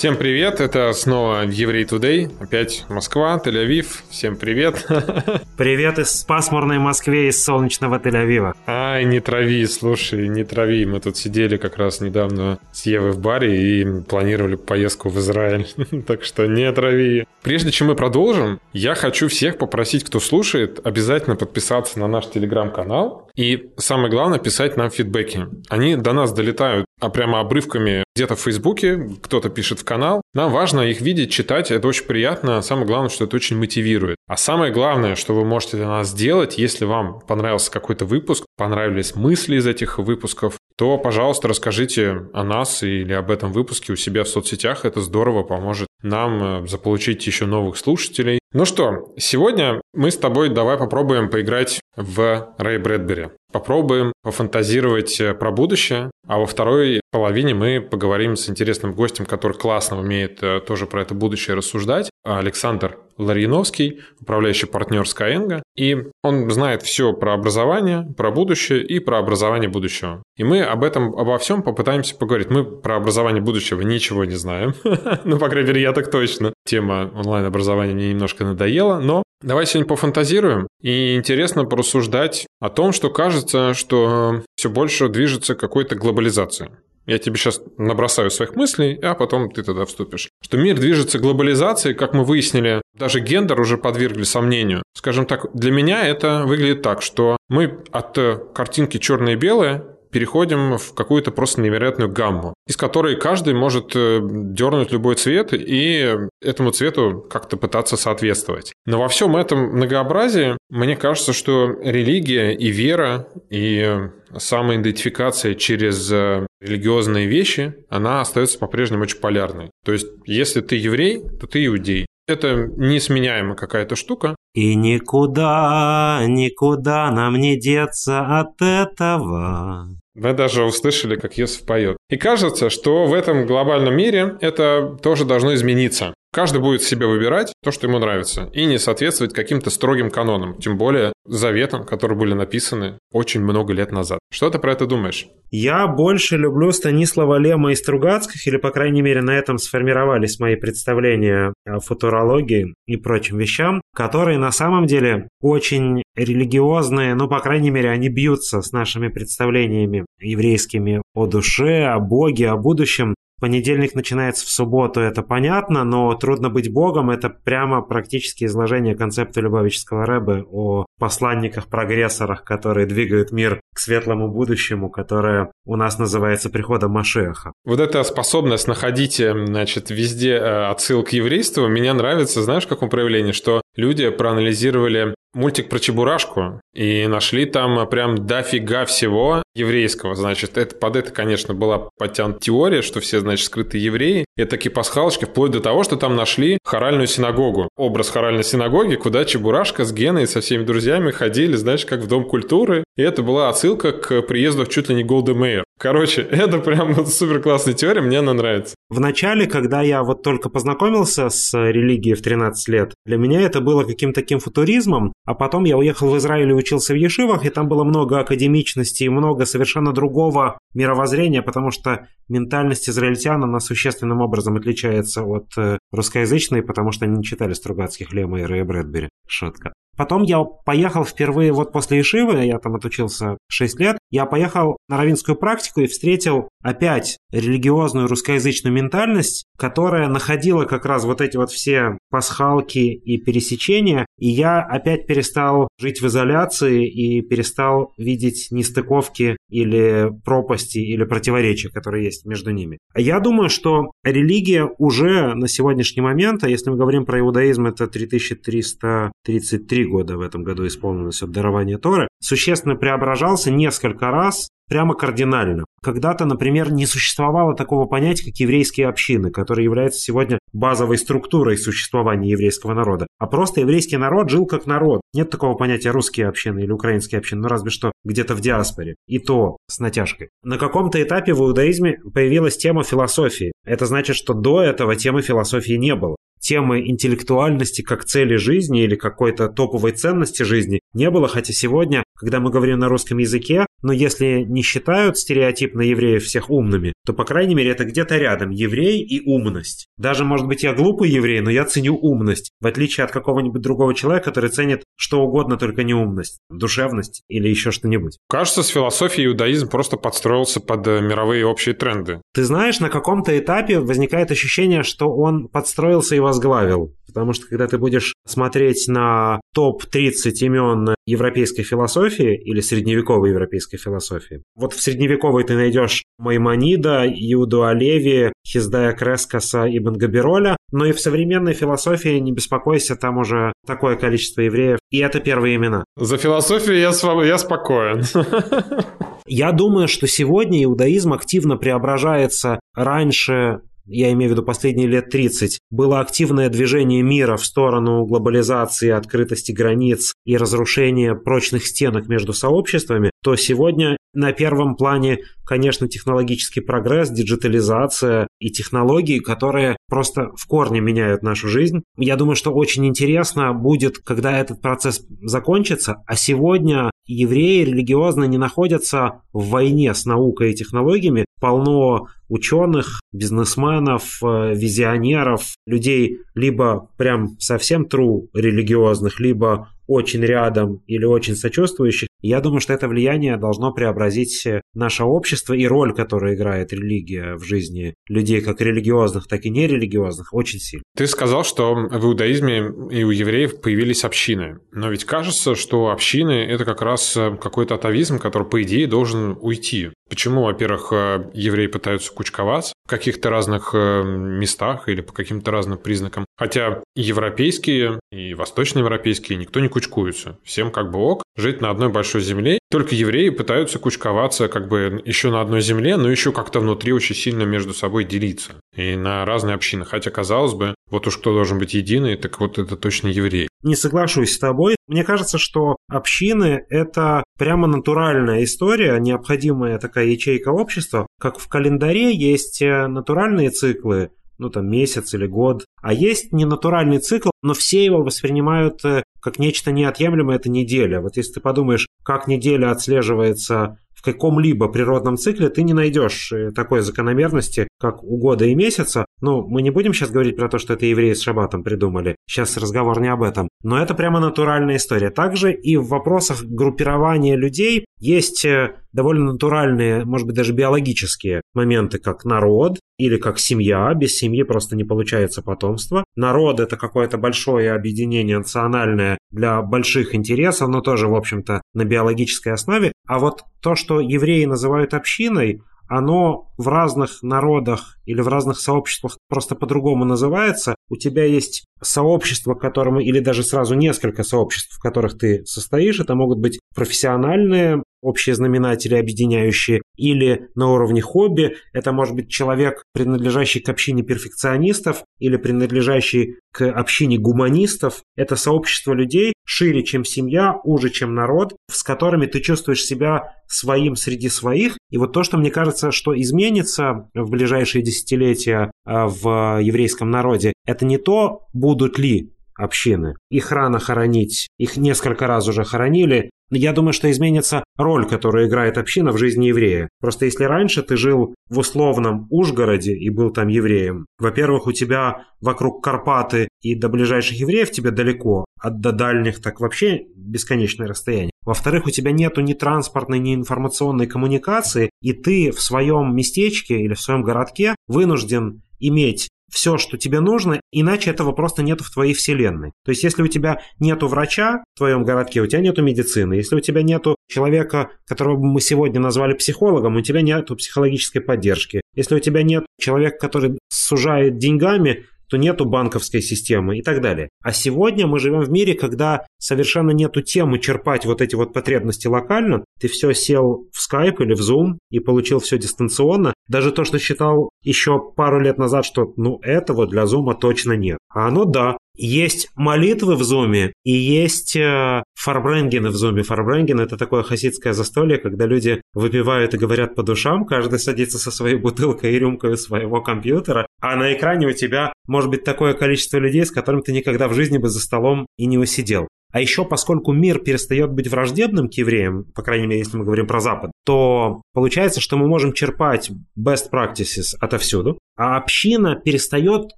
Всем привет, это снова Еврей Тудей, опять Москва, Тель-Авив, всем привет. Привет из пасмурной Москвы, из солнечного Тель-Авива. Ай, не трави, слушай, не трави, мы тут сидели как раз недавно с Евой в баре и планировали поездку в Израиль, так что не трави. Прежде чем мы продолжим, я хочу всех попросить, кто слушает, обязательно подписаться на наш телеграм-канал и самое главное, писать нам фидбэки. Они до нас долетают а прямо обрывками где-то в Фейсбуке, кто-то пишет в канал. Нам важно их видеть, читать, это очень приятно. Самое главное, что это очень мотивирует. А самое главное, что вы можете для нас сделать, если вам понравился какой-то выпуск, понравились мысли из этих выпусков, то, пожалуйста, расскажите о нас или об этом выпуске у себя в соцсетях. Это здорово поможет нам э, заполучить еще новых слушателей. Ну что, сегодня мы с тобой давай попробуем поиграть в Рэй Брэдбери. Попробуем пофантазировать э, про будущее, а во второй половине мы поговорим с интересным гостем, который классно умеет э, тоже про это будущее рассуждать. Александр Ларьяновский, управляющий партнер Skyeng, и он знает все про образование, про будущее и про образование будущего. И мы об этом, обо всем попытаемся поговорить. Мы про образование будущего ничего не знаем. ну, по крайней мере, я так точно. Тема онлайн-образования мне немножко надоела, но Давай сегодня пофантазируем и интересно порассуждать о том, что кажется, что все больше движется к какой-то глобализации. Я тебе сейчас набросаю своих мыслей, а потом ты тогда вступишь. Что мир движется к глобализации, как мы выяснили, даже гендер уже подвергли сомнению. Скажем так, для меня это выглядит так, что мы от картинки черное и белое переходим в какую-то просто невероятную гамму, из которой каждый может э, дернуть любой цвет и этому цвету как-то пытаться соответствовать. Но во всем этом многообразии мне кажется, что религия и вера, и самоидентификация через э, религиозные вещи, она остается по-прежнему очень полярной. То есть, если ты еврей, то ты иудей. Это несменяемая какая-то штука. И никуда, никуда нам не деться от этого. Мы даже услышали, как Йосиф поет. И кажется, что в этом глобальном мире это тоже должно измениться. Каждый будет себе выбирать то, что ему нравится, и не соответствовать каким-то строгим канонам, тем более заветам, которые были написаны очень много лет назад. Что ты про это думаешь? Я больше люблю Станислава Лема и Стругацких, или, по крайней мере, на этом сформировались мои представления о футурологии и прочим вещам, которые на самом деле очень религиозные, ну, по крайней мере, они бьются с нашими представлениями еврейскими о душе, о Боге, о будущем. Понедельник начинается в субботу, это понятно, но «Трудно быть Богом» — это прямо практически изложение концепта Любавического Рэбы о посланниках-прогрессорах, которые двигают мир к светлому будущему, которое у нас называется приходом Машеха. Вот эта способность находить, э, значит, везде э, отсыл к еврейству, меня нравится, знаешь, в каком проявлении, что люди проанализировали мультик про Чебурашку и нашли там прям дофига всего еврейского. Значит, это, под это, конечно, была подтянута теория, что все, значит, скрытые евреи. И такие пасхалочки, вплоть до того, что там нашли хоральную синагогу. Образ хоральной синагоги, куда Чебурашка с Геной и со всеми друзьями ходили, знаешь, как в Дом культуры. И это была отсылка к приезду чуть ли не Голды Мейер. Короче, это прям супер классная теория, мне она нравится. В начале, когда я вот только познакомился с религией в 13 лет, для меня это было каким-то таким футуризмом, а потом я уехал в Израиль и учился в Ешивах, и там было много академичности и много совершенно другого мировоззрения, потому что ментальность израильтян, она существенным образом отличается от э, русскоязычной, потому что они не читали Стругацких, Лема и Рэя Брэдбери. Шутка. Потом я поехал впервые вот после Ишивы, я там отучился 6 лет, я поехал на равинскую практику и встретил опять религиозную русскоязычную ментальность, которая находила как раз вот эти вот все пасхалки и пересечения, и я опять перестал жить в изоляции и перестал видеть нестыковки или пропасти или противоречия, которые есть между ними. Я думаю, что религия уже на сегодняшний момент, а если мы говорим про иудаизм, это 3333 года в этом году исполнилось от дарования Торы, существенно преображался несколько раз прямо кардинально. Когда-то, например, не существовало такого понятия, как еврейские общины, которые являются сегодня базовой структурой существования еврейского народа. А просто еврейский народ жил как народ. Нет такого понятия русские общины или украинские общины, ну разве что где-то в диаспоре. И то с натяжкой. На каком-то этапе в иудаизме появилась тема философии. Это значит, что до этого темы философии не было темы интеллектуальности как цели жизни или какой-то топовой ценности жизни не было, хотя сегодня, когда мы говорим на русском языке, но если не считают стереотипно евреев всех умными, то, по крайней мере, это где-то рядом. Еврей и умность. Даже, может быть, я глупый еврей, но я ценю умность. В отличие от какого-нибудь другого человека, который ценит что угодно, только не умность, душевность или еще что-нибудь. Кажется, с философией иудаизм просто подстроился под э, мировые общие тренды. Ты знаешь, на каком-то этапе возникает ощущение, что он подстроился и возглавил. Потому что когда ты будешь смотреть на топ-30 имен европейской философии или средневековой европейской философии, вот в средневековой ты найдешь Маймонида, Иуду Олеви, Хиздая Крескаса и Бангабероля, но и в современной философии, не беспокойся, там уже такое количество евреев, и это первые имена. За философию я, своб... я спокоен. Я думаю, что сегодня иудаизм активно преображается. Раньше я имею в виду последние лет 30, было активное движение мира в сторону глобализации, открытости границ и разрушения прочных стенок между сообществами, то сегодня на первом плане, конечно, технологический прогресс, диджитализация и технологии, которые просто в корне меняют нашу жизнь. Я думаю, что очень интересно будет, когда этот процесс закончится, а сегодня евреи религиозно не находятся в войне с наукой и технологиями, полно ученых, бизнесменов, э, визионеров, людей либо прям совсем true религиозных, либо очень рядом или очень сочувствующих, я думаю, что это влияние должно преобразить наше общество и роль, которую играет религия в жизни людей, как религиозных, так и нерелигиозных, очень сильно. Ты сказал, что в иудаизме и у евреев появились общины. Но ведь кажется, что общины – это как раз какой-то атовизм, который, по идее, должен уйти. Почему, во-первых, евреи пытаются кучковаться в каких-то разных э, местах или по каким-то разным признакам? Хотя европейские и восточноевропейские никто не кучкуются. Всем как бы ок, жить на одной большой земле. Только евреи пытаются кучковаться как бы еще на одной земле, но еще как-то внутри очень сильно между собой делиться. И на разные общины. Хотя, казалось бы, вот уж кто должен быть единый, так вот это точно евреи. Не соглашусь с тобой. Мне кажется, что общины – это прямо натуральная история, необходимая такая ячейка общества. Как в календаре есть э, натуральные циклы, ну там месяц или год, а есть ненатуральный цикл, но все его воспринимают э, как нечто неотъемлемое, это неделя. Вот если ты подумаешь, как неделя отслеживается в каком-либо природном цикле ты не найдешь э, такой закономерности, как у года и месяца. Ну, мы не будем сейчас говорить про то, что это евреи с шабатом придумали. Сейчас разговор не об этом. Но это прямо натуральная история. Также и в вопросах группирования людей есть э, довольно натуральные, может быть, даже биологические моменты, как народ или как семья. Без семьи просто не получается потомство. Народ – это какое-то большое объединение национальное для больших интересов, но тоже, в общем-то, на биологической основе. А вот то, что евреи называют общиной, оно в разных народах или в разных сообществах просто по-другому называется. У тебя есть сообщество, которому, или даже сразу несколько сообществ, в которых ты состоишь. Это могут быть профессиональные общие знаменатели, объединяющие, или на уровне хобби. Это может быть человек, принадлежащий к общине перфекционистов или принадлежащий к общине гуманистов. Это сообщество людей шире, чем семья, уже, чем народ, с которыми ты чувствуешь себя своим среди своих. И вот то, что мне кажется, что изменится в ближайшие десятилетия а, в еврейском народе, это не то, будут ли общины. Их рано хоронить, их несколько раз уже хоронили, я думаю, что изменится роль, которую играет община в жизни еврея. Просто если раньше ты жил в условном Ужгороде и был там евреем, во-первых, у тебя вокруг Карпаты и до ближайших евреев тебе далеко, а до дальних так вообще бесконечное расстояние. Во-вторых, у тебя нету ни транспортной, ни информационной коммуникации, и ты в своем местечке или в своем городке вынужден иметь все, что тебе нужно, иначе этого просто нету в твоей вселенной. То есть, если у тебя нету врача в твоем городке, у тебя нету медицины. Если у тебя нету человека, которого мы сегодня назвали психологом, у тебя нету психологической поддержки. Если у тебя нет человека, который сужает деньгами, то нету банковской системы и так далее. А сегодня мы живем в мире, когда совершенно нету темы черпать вот эти вот потребности локально. Ты все сел в Skype или в Zoom и получил все дистанционно. Даже то, что считал еще пару лет назад, что ну этого для Zoom точно нет. А оно да, есть молитвы в зуме и есть э, фарбренгены в зуме. Фарбренген – это такое хасидское застолье, когда люди выпивают и говорят по душам, каждый садится со своей бутылкой и рюмкой своего компьютера, а на экране у тебя может быть такое количество людей, с которым ты никогда в жизни бы за столом и не усидел. А еще, поскольку мир перестает быть враждебным к евреям, по крайней мере, если мы говорим про Запад, то получается, что мы можем черпать best practices отовсюду, а община перестает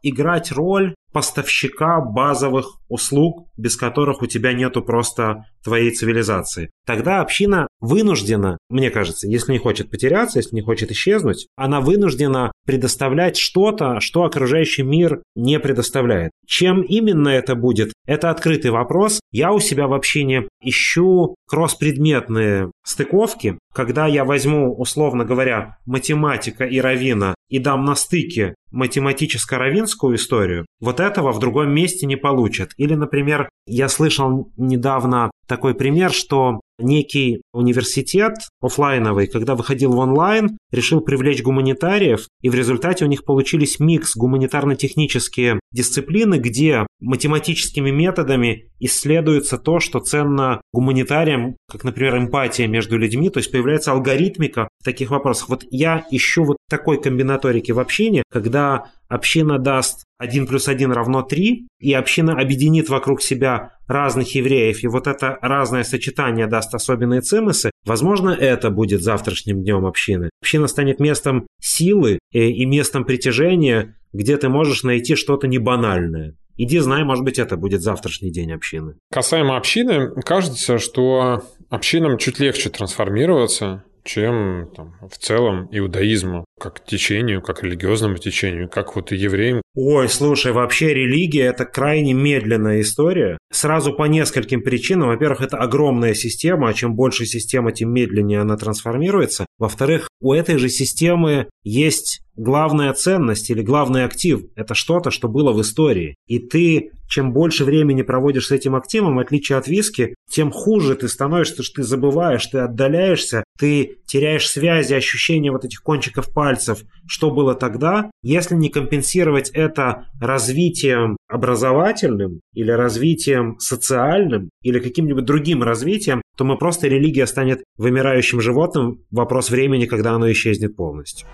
играть роль поставщика базовых услуг, без которых у тебя нету просто твоей цивилизации. Тогда община вынуждена, мне кажется, если не хочет потеряться, если не хочет исчезнуть, она вынуждена предоставлять что-то, что окружающий мир не предоставляет. Чем именно это будет, это открытый вопрос. Я у себя в общине ищу кросс-предметные стыковки, когда я возьму, условно говоря, математика и равина и дам на стыке математическо-равинскую историю, вот этого в другом месте не получат. Или, например, я слышал недавно такой пример, что некий университет офлайновый, когда выходил в онлайн, решил привлечь гуманитариев, и в результате у них получились микс гуманитарно-технические дисциплины, где математическими методами исследуется то, что ценно гуманитариям, как, например, эмпатия между людьми, то есть появляется алгоритмика в таких вопросах. Вот я ищу вот такой комбинаторики в общине, когда община даст 1 плюс 1 равно 3, и община объединит вокруг себя разных евреев, и вот это разное сочетание даст особенные цимысы, возможно, это будет завтрашним днем общины. Община станет местом силы и местом притяжения, где ты можешь найти что-то небанальное. Иди знай, может быть, это будет завтрашний день общины. Касаемо общины, кажется, что общинам чуть легче трансформироваться, чем там, в целом иудаизму, как течению, как религиозному течению, как вот и евреям. Ой, слушай, вообще религия – это крайне медленная история. Сразу по нескольким причинам. Во-первых, это огромная система, а чем больше система, тем медленнее она трансформируется. Во-вторых, у этой же системы есть главная ценность или главный актив – это что-то, что было в истории. И ты, чем больше времени проводишь с этим активом, в отличие от виски, тем хуже ты становишься, что ты забываешь, ты отдаляешься, ты теряешь связи, ощущения вот этих кончиков пальцев, что было тогда. Если не компенсировать это развитием образовательным или развитием социальным или каким-нибудь другим развитием, то мы просто религия станет вымирающим животным. Вопрос времени, когда оно исчезнет полностью.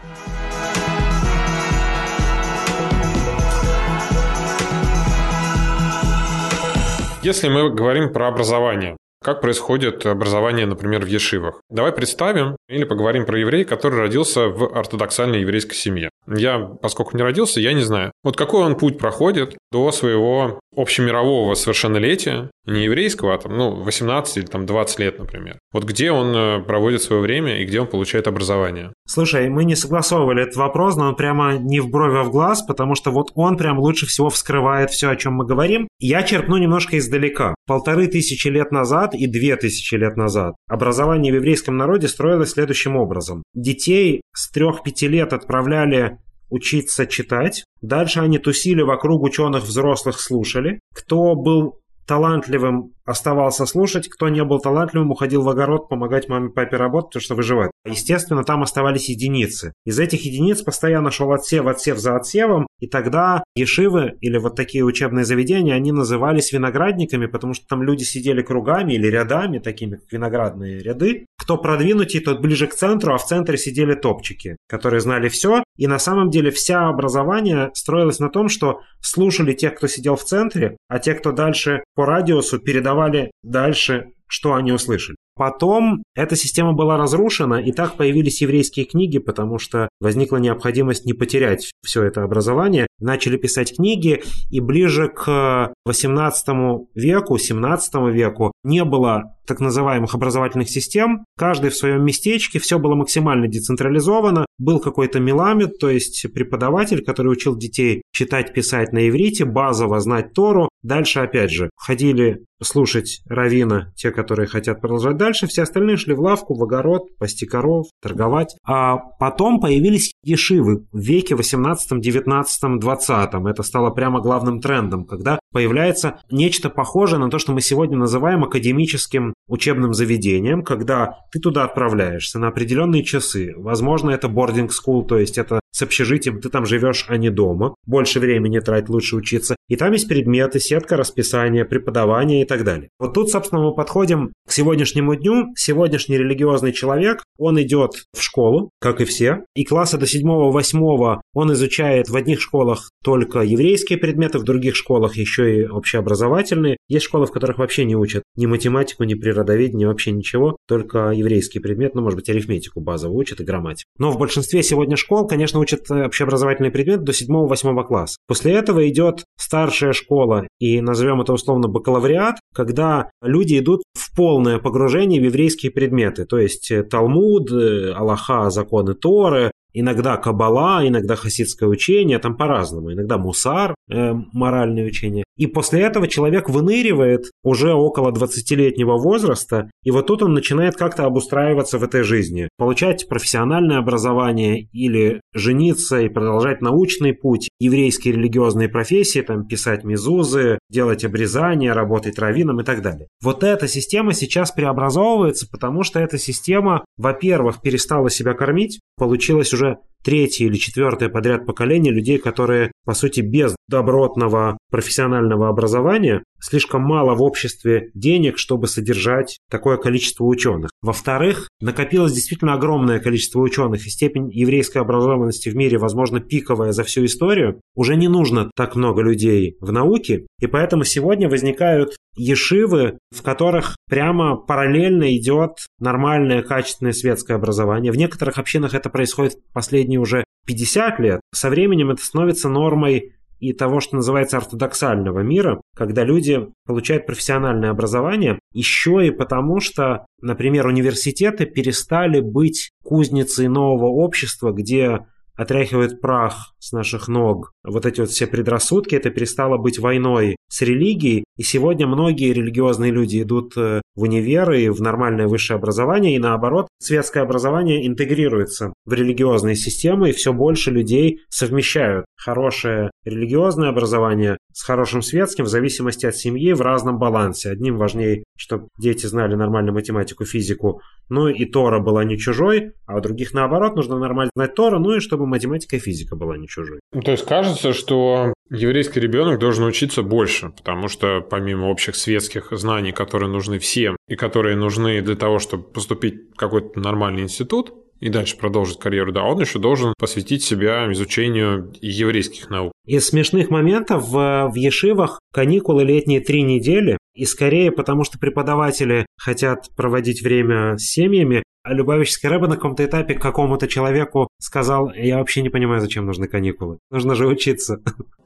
Если мы говорим про образование, как происходит образование, например, в Ешивах? Давай представим или поговорим про еврея, который родился в ортодоксальной еврейской семье. Я, поскольку не родился, я не знаю. Вот какой он путь проходит до своего общемирового совершеннолетия, не еврейского, а там, ну, 18 или там 20 лет, например. Вот где он э, проводит свое время и где он получает образование? Слушай, мы не согласовывали этот вопрос, но он прямо не в брови, а в глаз, потому что вот он прям лучше всего вскрывает все, о чем мы говорим. Я черпну немножко издалека. Полторы тысячи лет назад и две тысячи лет назад образование в еврейском народе строилось следующим образом. Детей с трех-пяти лет отправляли учиться читать. Дальше они тусили вокруг ученых взрослых, слушали. Кто был талантливым оставался слушать, кто не был талантливым, уходил в огород помогать маме папе работать, потому что выживать. Естественно, там оставались единицы. Из этих единиц постоянно шел отсев, отсев за отсевом, и тогда ешивы или вот такие учебные заведения, они назывались виноградниками, потому что там люди сидели кругами или рядами, такими как виноградные ряды. Кто продвинутый, тот ближе к центру, а в центре сидели топчики, которые знали все. И на самом деле вся образование строилось на том, что слушали тех, кто сидел в центре, а те, кто дальше по радиусу передавали дальше, что они услышали. Потом эта система была разрушена, и так появились еврейские книги, потому что возникла необходимость не потерять все это образование. Начали писать книги, и ближе к 18 веку, 17 веку не было так называемых образовательных систем. Каждый в своем местечке, все было максимально децентрализовано. Был какой-то меламед, то есть преподаватель, который учил детей читать, писать на иврите, базово знать Тору. Дальше, опять же, ходили слушать равина, те, которые хотят продолжать дальше, все остальные шли в лавку, в огород, пасти коров, торговать. А потом появились ешивы в веке 18, 19, 20. Это стало прямо главным трендом, когда появляется нечто похожее на то, что мы сегодня называем академическим учебным заведением, когда ты туда отправляешься на определенные часы. Возможно, это boarding school, то есть это с общежитием, ты там живешь, а не дома. Больше времени тратить, лучше учиться. И там есть предметы, сетка расписания, преподавание так далее. Вот тут, собственно, мы подходим к сегодняшнему дню. Сегодняшний религиозный человек, он идет в школу, как и все. И класса до 7-8 он изучает в одних школах только еврейские предметы, в других школах еще и общеобразовательные. Есть школы, в которых вообще не учат ни математику, ни природоведение, вообще ничего, только еврейский предмет, ну, может быть, арифметику базовую учат и грамматику. Но в большинстве сегодня школ, конечно, учат э, общеобразовательный предмет до 7-8 класса. После этого идет старшая школа, и назовем это условно бакалавриат, когда люди идут в полное погружение в еврейские предметы, то есть э, Талмуд, э, Аллаха, законы Торы, Иногда кабала, иногда хасидское учение, там по-разному. Иногда мусар, э, моральное учение. И после этого человек выныривает уже около 20-летнего возраста, и вот тут он начинает как-то обустраиваться в этой жизни. Получать профессиональное образование или жениться и продолжать научный путь, еврейские религиозные профессии, там писать мизузы, делать обрезания, работать раввином и так далее. Вот эта система сейчас преобразовывается, потому что эта система, во-первых, перестала себя кормить, получилось уже третье или четвертое подряд поколение людей, которые, по сути, без добротного профессионального образования, слишком мало в обществе денег, чтобы содержать такое количество ученых. Во-вторых, накопилось действительно огромное количество ученых, и степень еврейской образованности в мире, возможно, пиковая за всю историю. Уже не нужно так много людей в науке, и поэтому сегодня возникают ешивы, в которых прямо параллельно идет нормальное, качественное светское образование. В некоторых общинах это происходит последние уже 50 лет. Со временем это становится нормой и того, что называется ортодоксального мира, когда люди получают профессиональное образование, еще и потому, что, например, университеты перестали быть кузницей нового общества, где отряхивают прах с наших ног. Вот эти вот все предрассудки, это перестало быть войной с религией, и сегодня многие религиозные люди идут э, в универы и в нормальное высшее образование, и наоборот, светское образование интегрируется в религиозные системы, и все больше людей совмещают хорошее религиозное образование с хорошим светским в зависимости от семьи в разном балансе. Одним важнее, чтобы дети знали нормальную математику, физику, ну и Тора была не чужой, а у других наоборот, нужно нормально знать Тора, ну и чтобы математика и физика была не чужой. Ну, то есть кажется, что еврейский ребенок должен учиться больше, потому что помимо общих светских знаний, которые нужны всем и которые нужны для того, чтобы поступить в какой-то нормальный институт, и дальше продолжить карьеру, да, он еще должен посвятить себя изучению еврейских наук. Из смешных моментов в, в Ешивах каникулы летние три недели, и скорее потому, что преподаватели хотят проводить время с семьями, а Любавический Рэбе на каком-то этапе какому-то человеку сказал, я вообще не понимаю, зачем нужны каникулы. Нужно же учиться.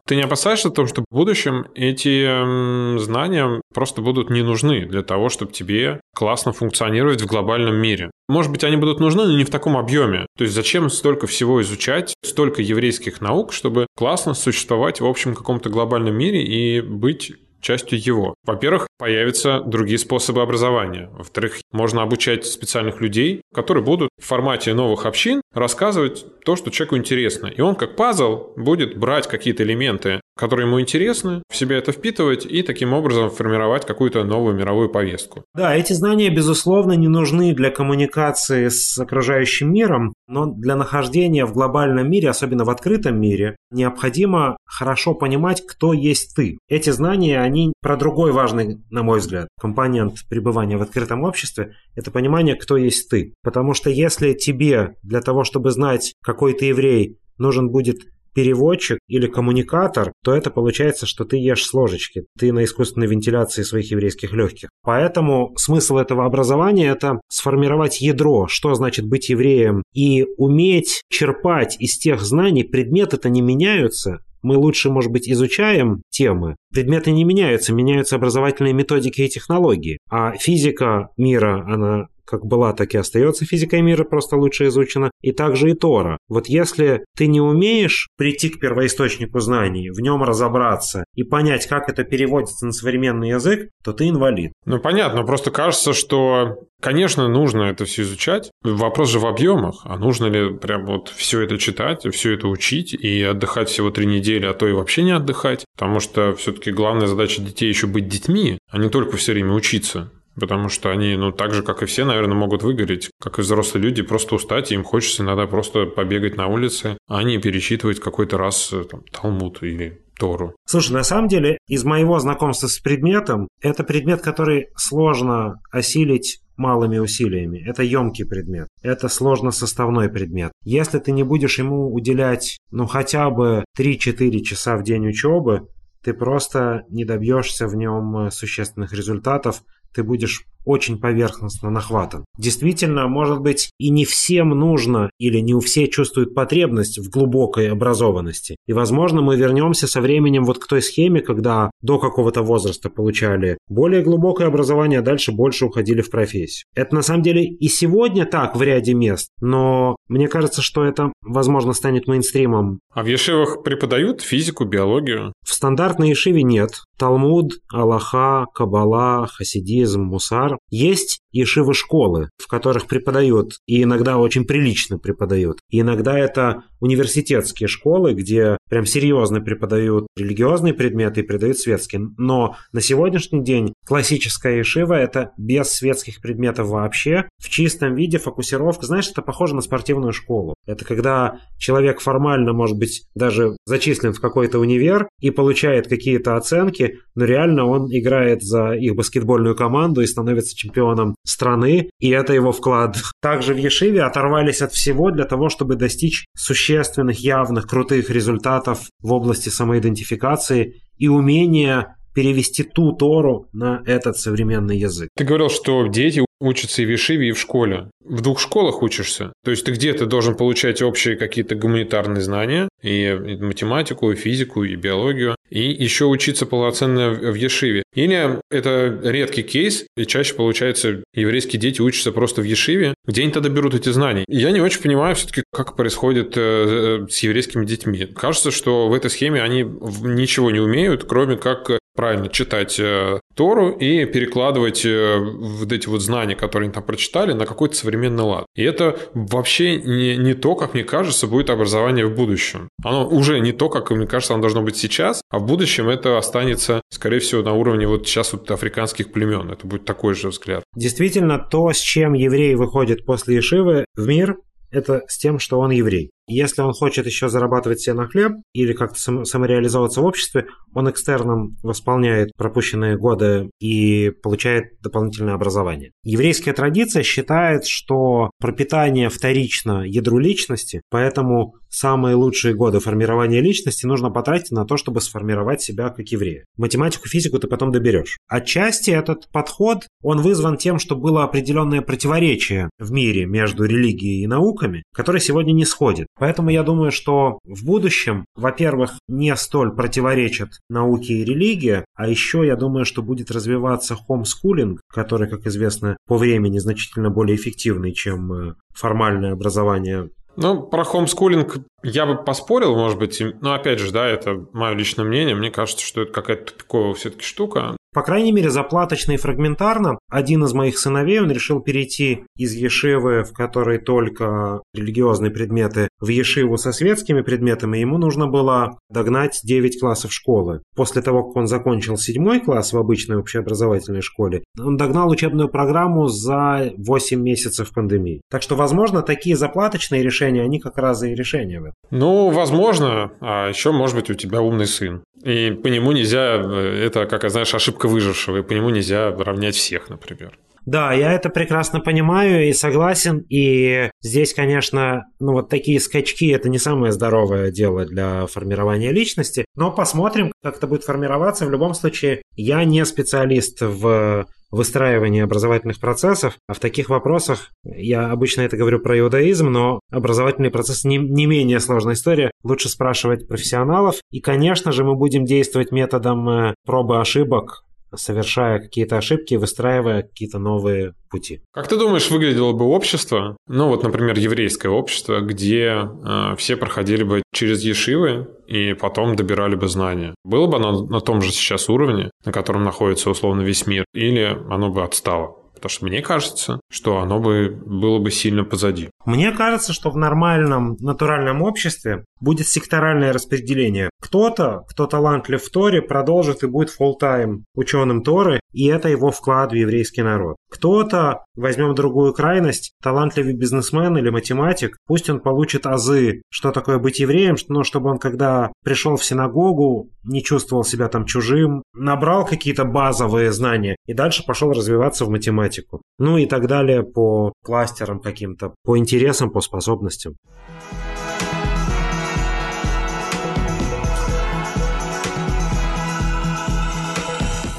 Ты не опасаешься того, что в будущем эти знания просто будут не нужны для того, чтобы тебе классно функционировать в глобальном мире? Может быть, они будут нужны, но не в таком объеме. То есть зачем столько всего изучать, столько еврейских наук, чтобы классно существовать в общем каком-то глобальном мире и быть частью его. Во-первых, появятся другие способы образования. Во-вторых, можно обучать специальных людей, которые будут в формате новых общин рассказывать то, что человеку интересно. И он как пазл будет брать какие-то элементы, которые ему интересны, в себя это впитывать и таким образом формировать какую-то новую мировую повестку. Да, эти знания, безусловно, не нужны для коммуникации с окружающим миром, но для нахождения в глобальном мире, особенно в открытом мире, необходимо хорошо понимать, кто есть ты. Эти знания, они про другой важный, на мой взгляд, компонент пребывания в открытом обществе – это понимание, кто есть ты. Потому что если тебе для того, чтобы знать, какой ты еврей, нужен будет переводчик или коммуникатор, то это получается, что ты ешь с ложечки. Ты на искусственной вентиляции своих еврейских легких. Поэтому смысл этого образования – это сформировать ядро, что значит быть евреем, и уметь черпать из тех знаний. Предметы-то не меняются, мы лучше, может быть, изучаем темы. Предметы не меняются, меняются образовательные методики и технологии. А физика мира, она как была, так и остается физика мира, просто лучше изучена, и также и Тора. Вот если ты не умеешь прийти к первоисточнику знаний, в нем разобраться и понять, как это переводится на современный язык, то ты инвалид. Ну, понятно, просто кажется, что, конечно, нужно это все изучать. Вопрос же в объемах, а нужно ли прям вот все это читать, все это учить и отдыхать всего три недели, а то и вообще не отдыхать, потому что все-таки главная задача детей еще быть детьми, а не только все время учиться. Потому что они, ну, так же, как и все, наверное, могут выгореть, как и взрослые люди, просто устать, и им хочется иногда просто побегать на улице, а не перечитывать какой-то раз э, там, Талмуд или Тору. Слушай, на самом деле, из моего знакомства с предметом, это предмет, который сложно осилить малыми усилиями. Это емкий предмет. Это сложно составной предмет. Если ты не будешь ему уделять, ну, хотя бы 3-4 часа в день учебы, ты просто не добьешься в нем существенных результатов, ты будешь очень поверхностно нахватан. Действительно, может быть, и не всем нужно или не у всех чувствуют потребность в глубокой образованности. И, возможно, мы вернемся со временем вот к той схеме, когда до какого-то возраста получали более глубокое образование, а дальше больше уходили в профессию. Это на самом деле и сегодня так в ряде мест, но мне кажется, что это, возможно, станет мейнстримом. А в Ешивах преподают физику, биологию? В стандартной Ешиве нет. Талмуд, Аллаха, Кабала, Хасидизм, Мусар. Есть ешивы школы, в которых преподают, и иногда очень прилично преподают. И иногда это университетские школы, где прям серьезно преподают религиозные предметы и преподают светские. Но на сегодняшний день классическая ешива – это без светских предметов вообще, в чистом виде фокусировка. Знаешь, это похоже на спортивную школу. Это когда человек формально, может быть, даже зачислен в какой-то универ и получает какие-то оценки, но реально он играет за их баскетбольную команду и становится чемпионом страны, и это его вклад. Также в Ешиве оторвались от всего для того, чтобы достичь существенных, явных, крутых результатов в области самоидентификации и умения перевести ту Тору на этот современный язык. Ты говорил, что дети учатся и в Ешиве, и в школе. В двух школах учишься. То есть ты где-то должен получать общие какие-то гуманитарные знания, и математику, и физику, и биологию, и еще учиться полноценно в Ешиве. Или это редкий кейс, и чаще, получается, еврейские дети учатся просто в Ешиве. Где они тогда берут эти знания? Я не очень понимаю все-таки, как происходит э, с еврейскими детьми. Кажется, что в этой схеме они ничего не умеют, кроме как правильно читать э, Тору и перекладывать э, вот эти вот знания, которые они там прочитали, на какой-то современный лад. И это вообще не, не то, как мне кажется, будет образование в будущем. Оно уже не то, как мне кажется, оно должно быть сейчас, а в будущем это останется, скорее всего, на уровне вот сейчас вот африканских племен. Это будет такой же взгляд. Действительно, то, с чем евреи выходят после Ешивы в мир, это с тем, что он еврей. Если он хочет еще зарабатывать себе на хлеб или как-то самореализовываться в обществе, он экстерном восполняет пропущенные годы и получает дополнительное образование. Еврейская традиция считает, что пропитание вторично ядру личности, поэтому самые лучшие годы формирования личности нужно потратить на то, чтобы сформировать себя как еврея. Математику, физику ты потом доберешь. Отчасти этот подход, он вызван тем, что было определенное противоречие в мире между религией и науками, которое сегодня не сходит. Поэтому я думаю, что в будущем, во-первых, не столь противоречат науке и религия, а еще я думаю, что будет развиваться хомскулинг, который, как известно, по времени значительно более эффективный, чем э, формальное образование ну, про хомскулинг я бы поспорил, может быть, но опять же, да, это мое личное мнение. Мне кажется, что это какая-то тупиковая все-таки штука. По крайней мере, заплаточно и фрагментарно. Один из моих сыновей, он решил перейти из Ешивы, в которой только религиозные предметы, в Ешиву со светскими предметами. Ему нужно было догнать 9 классов школы. После того, как он закончил седьмой класс в обычной общеобразовательной школе, он догнал учебную программу за 8 месяцев пандемии. Так что, возможно, такие заплаточные решения, они как раз и решения в этом. Ну, возможно. А еще, может быть, у тебя умный сын. И по нему нельзя, э, это, как, знаешь, ошибка выжившего, и по нему нельзя равнять всех, например. Да, я это прекрасно понимаю и согласен. И здесь, конечно, ну вот такие скачки это не самое здоровое дело для формирования личности. Но посмотрим, как это будет формироваться. В любом случае, я не специалист в выстраивании образовательных процессов. А в таких вопросах, я обычно это говорю про иудаизм, но образовательный процесс не, не менее сложная история. Лучше спрашивать профессионалов. И, конечно же, мы будем действовать методом э, пробы ошибок, совершая какие-то ошибки, выстраивая какие-то новые пути. Как ты думаешь, выглядело бы общество, ну вот, например, еврейское общество, где э, все проходили бы через ешивы и потом добирали бы знания? Было бы оно на том же сейчас уровне, на котором находится условно весь мир, или оно бы отстало? Потому что мне кажется, что оно бы было бы сильно позади. Мне кажется, что в нормальном натуральном обществе будет секторальное распределение. Кто-то, кто талантлив в Торе, продолжит и будет full тайм ученым Торы, и это его вклад в еврейский народ. Кто-то, возьмем другую крайность, талантливый бизнесмен или математик, пусть он получит азы, что такое быть евреем, но чтобы он, когда пришел в синагогу, не чувствовал себя там чужим, набрал какие-то базовые знания и дальше пошел развиваться в математику. Ну и так далее по кластерам каким-то, по интересам, по способностям.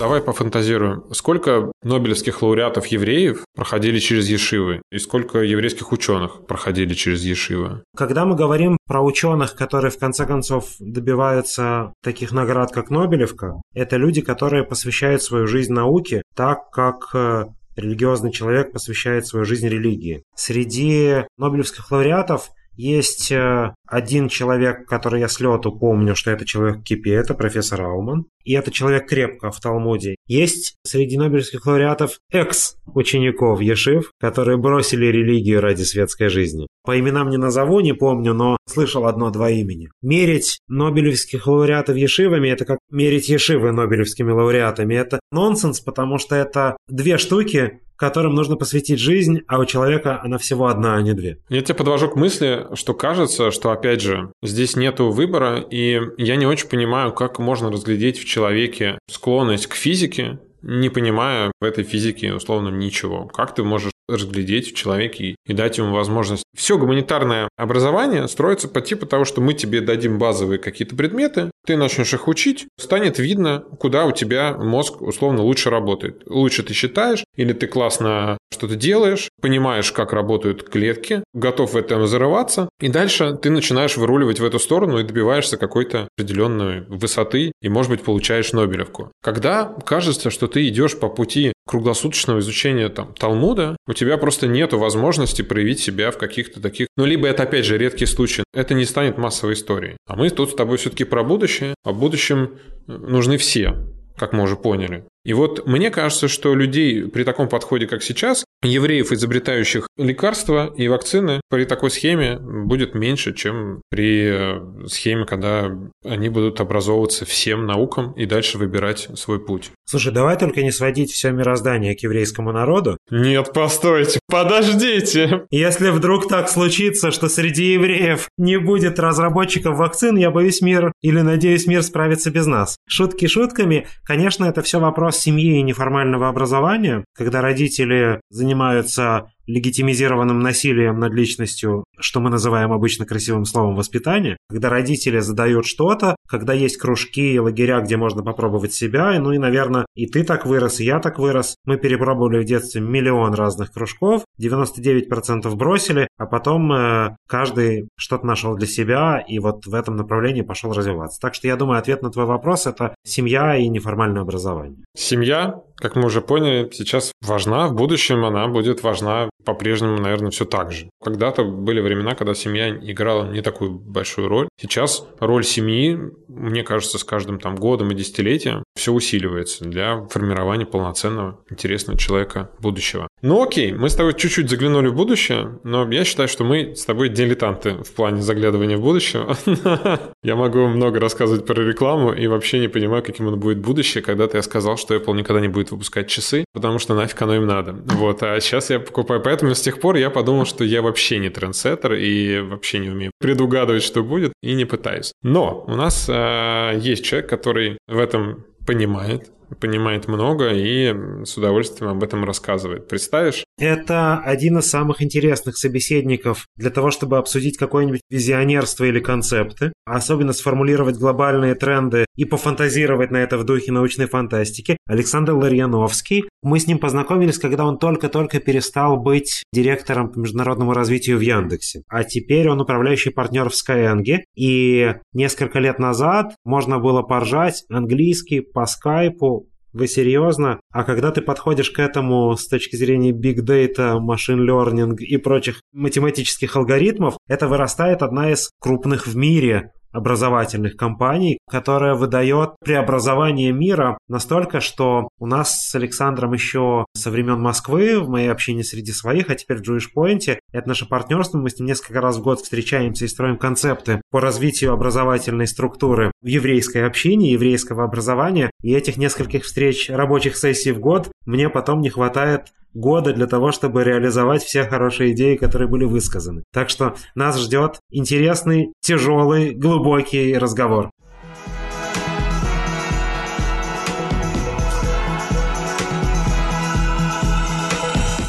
Давай пофантазируем. Сколько нобелевских лауреатов евреев проходили через Ешивы? И сколько еврейских ученых проходили через Ешивы? Когда мы говорим про ученых, которые в конце концов добиваются таких наград, как Нобелевка, это люди, которые посвящают свою жизнь науке так, как э, религиозный человек посвящает свою жизнь религии. Среди нобелевских лауреатов есть э, один человек, который я с помню, что это человек в кипе, это профессор Ауман. И это человек крепко в Талмуде. Есть среди нобелевских лауреатов экс-учеников Ешив, которые бросили религию ради светской жизни. По именам не назову, не помню, но слышал одно-два имени. Мерить нобелевских лауреатов Ешивами – это как мерить Ешивы нобелевскими лауреатами. Это нонсенс, потому что это две штуки, которым нужно посвятить жизнь, а у человека она всего одна, а не две. Я тебя подвожу к мысли, что кажется, что, опять же, здесь нету выбора, и я не очень понимаю, как можно разглядеть в человеке склонность к физике, не понимая в этой физике условно ничего. Как ты можешь разглядеть в человеке и дать ему возможность. Все гуманитарное образование строится по типу того, что мы тебе дадим базовые какие-то предметы, ты начнешь их учить, станет видно, куда у тебя мозг условно лучше работает. Лучше ты считаешь, или ты классно что-то делаешь, понимаешь, как работают клетки, готов в этом зарываться, и дальше ты начинаешь выруливать в эту сторону и добиваешься какой-то определенной высоты, и, может быть, получаешь Нобелевку. Когда кажется, что ты идешь по пути круглосуточного изучения там, Талмуда, у тебя просто нет возможности проявить себя в каких-то таких... Ну, либо это, опять же, редкий случай. Это не станет массовой историей. А мы тут с тобой все-таки про будущее. А в будущем нужны все как мы уже поняли. И вот мне кажется, что людей при таком подходе, как сейчас, евреев, изобретающих лекарства и вакцины, при такой схеме будет меньше, чем при э, схеме, когда они будут образовываться всем наукам и дальше выбирать свой путь. Слушай, давай только не сводить все мироздание к еврейскому народу. Нет, постойте, подождите. Если вдруг так случится, что среди евреев не будет разработчиков вакцин, я боюсь мир или надеюсь мир справится без нас. Шутки шутками, конечно, это все вопрос вопрос семьи и неформального образования, когда родители занимаются легитимизированным насилием над личностью, что мы называем обычно красивым словом воспитание, когда родители задают что-то, когда есть кружки и лагеря, где можно попробовать себя, ну и, наверное, и ты так вырос, и я так вырос. Мы перепробовали в детстве миллион разных кружков, 99% бросили, а потом э, каждый что-то нашел для себя и вот в этом направлении пошел развиваться. Так что я думаю, ответ на твой вопрос – это семья и неформальное образование. Семья, как мы уже поняли, сейчас важна, в будущем она будет важна по-прежнему, наверное, все так же. Когда-то были времена, когда семья играла не такую большую роль. Сейчас роль семьи, мне кажется, с каждым там годом и десятилетием все усиливается для формирования полноценного, интересного человека будущего. Ну окей, мы с тобой чуть-чуть заглянули в будущее, но я считаю, что мы с тобой дилетанты в плане заглядывания в будущее. Я могу много рассказывать про рекламу и вообще не понимаю, каким оно будет будущее. Когда-то я сказал, что Apple никогда не будет выпускать часы, потому что нафиг оно им надо. Вот, а сейчас я покупаю. Поэтому с тех пор я подумал, что я вообще не трендсеттер и вообще не умею предугадывать, что будет, и не пытаюсь. Но у нас э, есть человек, который в этом понимает, понимает много и с удовольствием об этом рассказывает. Представишь? Это один из самых интересных собеседников для того, чтобы обсудить какое-нибудь визионерство или концепты, особенно сформулировать глобальные тренды и пофантазировать на это в духе научной фантастики. Александр Ларьяновский. Мы с ним познакомились, когда он только-только перестал быть директором по международному развитию в Яндексе. А теперь он управляющий партнер в Skyeng. И несколько лет назад можно было поржать английский по скайпу вы серьезно? А когда ты подходишь к этому с точки зрения big data, machine learning и прочих математических алгоритмов, это вырастает одна из крупных в мире образовательных компаний, которая выдает преобразование мира настолько, что у нас с Александром еще со времен Москвы, в моей общине среди своих, а теперь в Jewish Point, это наше партнерство, мы с ним несколько раз в год встречаемся и строим концепты по развитию образовательной структуры в еврейской общине, еврейского образования, и этих нескольких встреч рабочих сессий в год мне потом не хватает года для того, чтобы реализовать все хорошие идеи, которые были высказаны. Так что нас ждет интересный, тяжелый, глубокий разговор.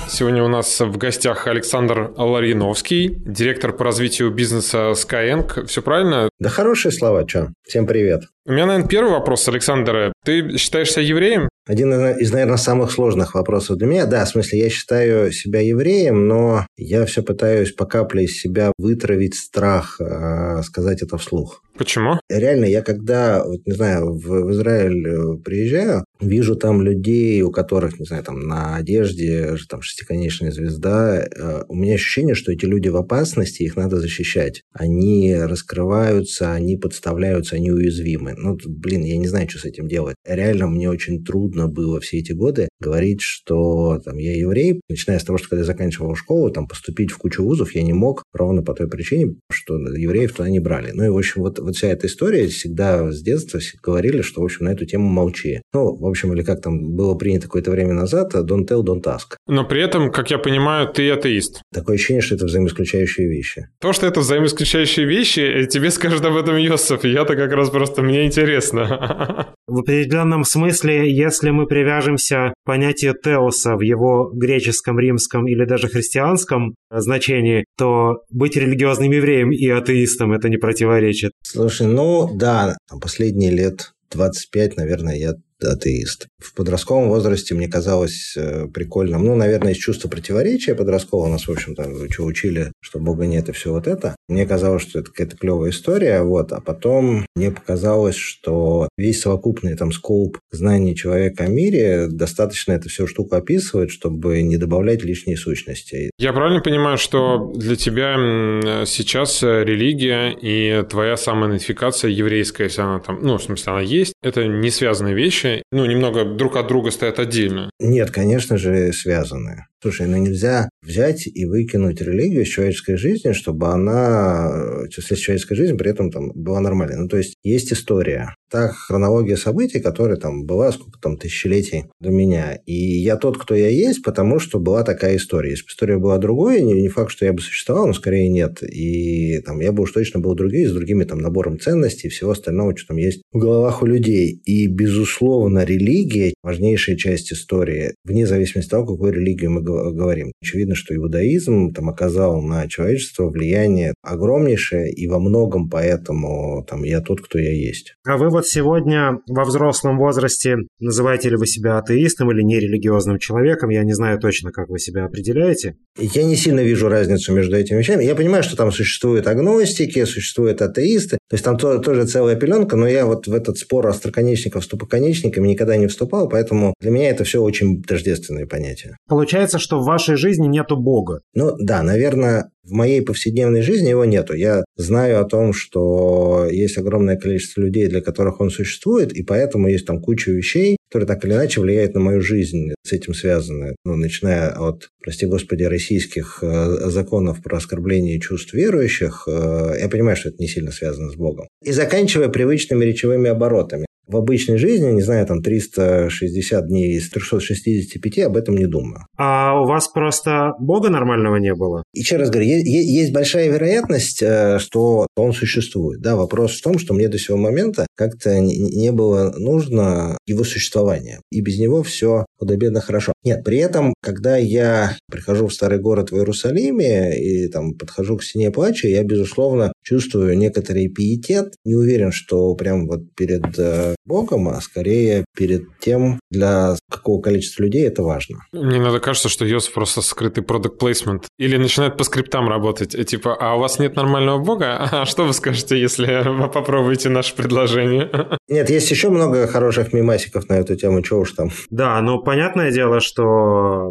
Сегодня у нас в гостях Александр Лариновский, директор по развитию бизнеса Skyeng. Все правильно? Да хорошие слова, что. Всем привет. У меня, наверное, первый вопрос, Александр. Ты считаешь себя евреем? Один из, наверное, самых сложных вопросов для меня. Да, в смысле, я считаю себя евреем, но я все пытаюсь по капле из себя вытравить страх, э, сказать это вслух. Почему? Реально, я когда, вот, не знаю, в, в Израиль э, приезжаю, вижу там людей, у которых, не знаю, там на одежде там шестиконечная звезда, э, у меня ощущение, что эти люди в опасности, их надо защищать. Они раскрываются, они подставляются, они уязвимы. Ну, блин, я не знаю, что с этим делать. Реально, мне очень трудно было все эти годы говорить, что там я еврей, начиная с того, что когда я заканчивал школу, там поступить в кучу вузов я не мог, ровно по той причине, что евреев туда не брали. Ну и, в общем, вот вот вся эта история всегда с детства говорили, что, в общем, на эту тему молчи. Ну, в общем, или как там было принято какое-то время назад, don't tell, don't ask. Но при этом, как я понимаю, ты атеист. Такое ощущение, что это взаимоисключающие вещи. То, что это взаимоисключающие вещи, э, тебе скажет об этом Йосиф. Я-то как раз просто, мне интересно. В определенном смысле, если мы привяжемся к понятию теоса в его греческом, римском или даже христианском значении, то быть религиозным евреем и атеистом это не противоречит. Слушай, ну да, последние лет 25, наверное, я атеист. В подростковом возрасте мне казалось э, прикольным, ну, наверное, из чувства противоречия подросткового, нас, в общем-то, учили, что Бога нет и все вот это. Мне казалось, что это какая-то клевая история, вот, а потом мне показалось, что весь совокупный там скоуп знаний человека о мире достаточно эту всю штуку описывает, чтобы не добавлять лишние сущности. Я правильно понимаю, что для тебя сейчас религия и твоя самоидентификация еврейская, если она там, ну, в смысле, она есть, это не связанные вещи, ну, немного друг от друга стоят отдельно. Нет, конечно же, связаны. Слушай, ну нельзя взять и выкинуть религию из человеческой жизни, чтобы она, если человеческая жизнь при этом там была нормальной. Ну, то есть есть история. Та хронология событий, которая там была сколько там тысячелетий до меня. И я тот, кто я есть, потому что была такая история. Если бы история была другой, не, не факт, что я бы существовал, но скорее нет. И там я бы уж точно был другим, с другими там набором ценностей и всего остального, что там есть в головах у людей. И, безусловно, религия – важнейшая часть истории, вне зависимости от того, какую религию мы говорим. Очевидно, что иудаизм там оказал на человечество влияние огромнейшее, и во многом поэтому там я тот, кто я есть. А вы вот сегодня во взрослом возрасте называете ли вы себя атеистом или нерелигиозным человеком? Я не знаю точно, как вы себя определяете. Я не сильно вижу разницу между этими вещами. Я понимаю, что там существуют агностики, существуют атеисты, то есть там то, тоже целая пеленка, но я вот в этот спор остроконечников с тупоконечниками никогда не вступал, поэтому для меня это все очень тождественные понятия. Получается, что в вашей жизни нету Бога. Ну да, наверное, в моей повседневной жизни его нету. Я знаю о том, что есть огромное количество людей, для которых он существует, и поэтому есть там куча вещей, которые так или иначе влияют на мою жизнь, с этим связаны. Ну, начиная от, прости господи, российских э, законов про оскорбление чувств верующих, э, я понимаю, что это не сильно связано с Богом. И заканчивая привычными речевыми оборотами в обычной жизни, не знаю, там 360 дней из 365 об этом не думаю. А у вас просто Бога нормального не было? Еще раз говорю, есть большая вероятность, э, что он существует. Да, вопрос в том, что мне до сего момента как-то не было нужно его существование. И без него все худо-бедно хорошо. Нет, при этом, когда я прихожу в старый город в Иерусалиме и там подхожу к стене плача, я, безусловно, чувствую некоторый пиетет. Не уверен, что прям вот перед э, Богом, а скорее перед тем, для какого количества людей это важно. Мне надо кажется, что Йосиф просто скрытый продукт плейсмент. Или начинает по скриптам работать. Типа, а у вас нет нормального Бога? А что вы скажете, если вы попробуете наше предложение? Нет, есть еще много хороших мимасиков на эту тему, чего уж там. Да, но понятное дело, что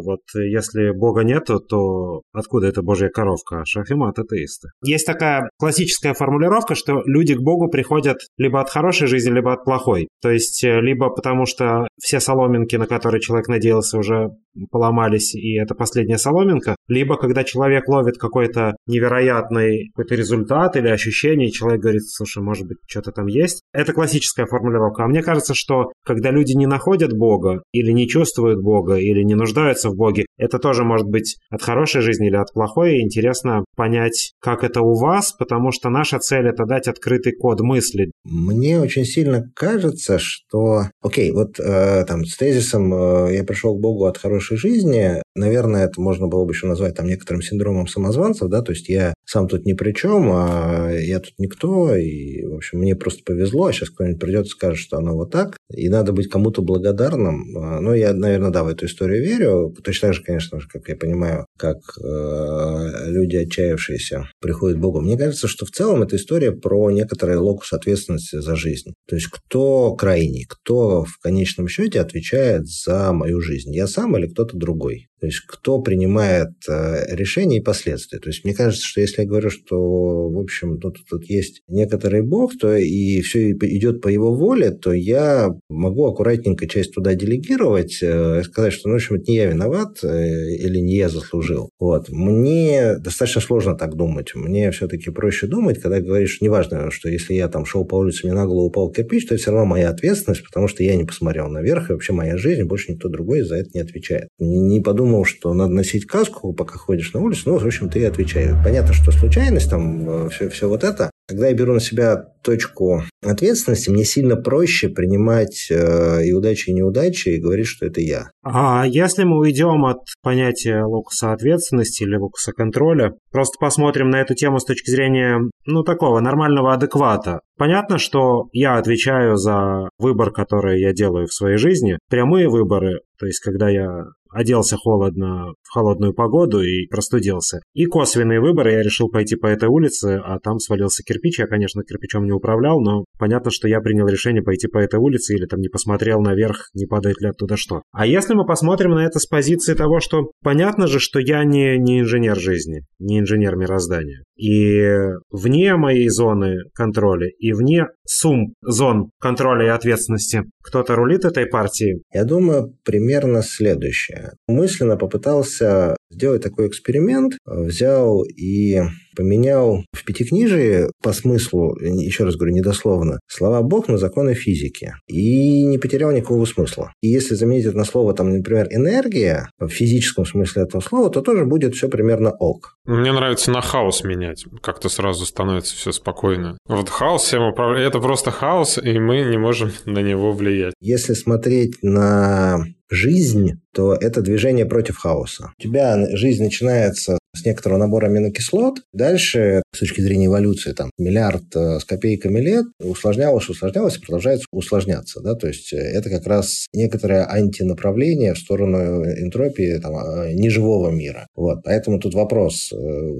вот если Бога нету, то откуда эта божья коровка? Шахимат атеисты. Есть такая классическая формулировка, что люди к Богу приходят либо от хорошей жизни, либо от плохой. То есть э, либо потому, что все соломинки, на которые человек надеялся, уже поломались, и это последняя соломинка, либо когда человек ловит какой-то невероятный какой-то результат или ощущение, и человек говорит, слушай, может быть, что-то там есть. Это классическая формулировка. А мне кажется, что когда люди не находят Бога, или не чувствуют Бога, или не нуждаются в Боге, это тоже может быть от хорошей жизни или от плохой. Интересно понять, как это у вас, потому что наша цель — это дать открытый код мысли. Мне очень сильно кажется, кажется, что, окей, вот э, там с тезисом э, «я пришел к Богу от хорошей жизни», наверное, это можно было бы еще назвать там некоторым синдромом самозванцев, да, то есть я сам тут ни при чем, а я тут никто, и, в общем, мне просто повезло, а сейчас кто-нибудь придет и скажет, что оно вот так, и надо быть кому-то благодарным. А, ну, я, наверное, да, в эту историю верю, точно так же, конечно, как я понимаю, как э, люди, отчаявшиеся, приходят к Богу. Мне кажется, что в целом эта история про некоторый локус ответственности за жизнь. То есть кто крайний, кто в конечном счете отвечает за мою жизнь, я сам или кто-то другой. То есть кто принимает э, решения и последствия. То есть мне кажется, что если я говорю, что, в общем, тут, тут есть некоторый бог, то и все идет по его воле, то я могу аккуратненько часть туда делегировать, э, сказать, что, ну, в общем, это не я виноват э, или не я заслужил. Вот. Мне достаточно сложно так думать. Мне все-таки проще думать, когда говоришь, неважно, что если я там шел по улице, мне на голову упал кирпич, то это все равно моя ответственность, потому что я не посмотрел наверх, и вообще моя жизнь, больше никто другой за это не отвечает. Не, не подумал думал, что надо носить каску, пока ходишь на улицу, ну, в общем, ты и отвечай. Понятно, что случайность, там, все, э, все вот это. Когда я беру на себя точку ответственности, мне сильно проще принимать э, и удачи, и неудачи, и говорить, что это я. А если мы уйдем от понятия локуса ответственности или локуса контроля, просто посмотрим на эту тему с точки зрения, ну, такого нормального адеквата. Понятно, что я отвечаю за выбор, который я делаю в своей жизни. Прямые выборы, то есть когда я оделся холодно в холодную погоду и простудился. И косвенные выборы, я решил пойти по этой улице, а там свалился кирпич. Я, конечно, кирпичом не управлял, но понятно, что я принял решение пойти по этой улице или там не посмотрел наверх, не падает ли оттуда что. А если мы посмотрим на это с позиции того, что понятно же, что я не, не инженер жизни, не инженер мироздания. И вне моей зоны контроля и вне сумм зон контроля и ответственности кто-то рулит этой партией? Я думаю, примерно следующее. Мысленно попытался сделать такой эксперимент, взял и поменял в пятикнижии по смыслу, еще раз говорю, недословно, слова «бог» на законы физики. И не потерял никакого смысла. И если заменить это на слово, там, например, «энергия», в физическом смысле этого слова, то тоже будет все примерно «ок». Мне нравится на хаос менять. Как-то сразу становится все спокойно. Вот хаос всем управляет. Это просто хаос, и мы не можем на него влиять. Если смотреть на жизнь, то это движение против хаоса. У тебя жизнь начинается с некоторого набора аминокислот. Дальше, с точки зрения эволюции, там, миллиард э, с копейками лет усложнялось, усложнялось и продолжает усложняться. Да? То есть, э, это как раз некоторое антинаправление в сторону энтропии там, а, неживого мира. Вот. Поэтому тут вопрос э,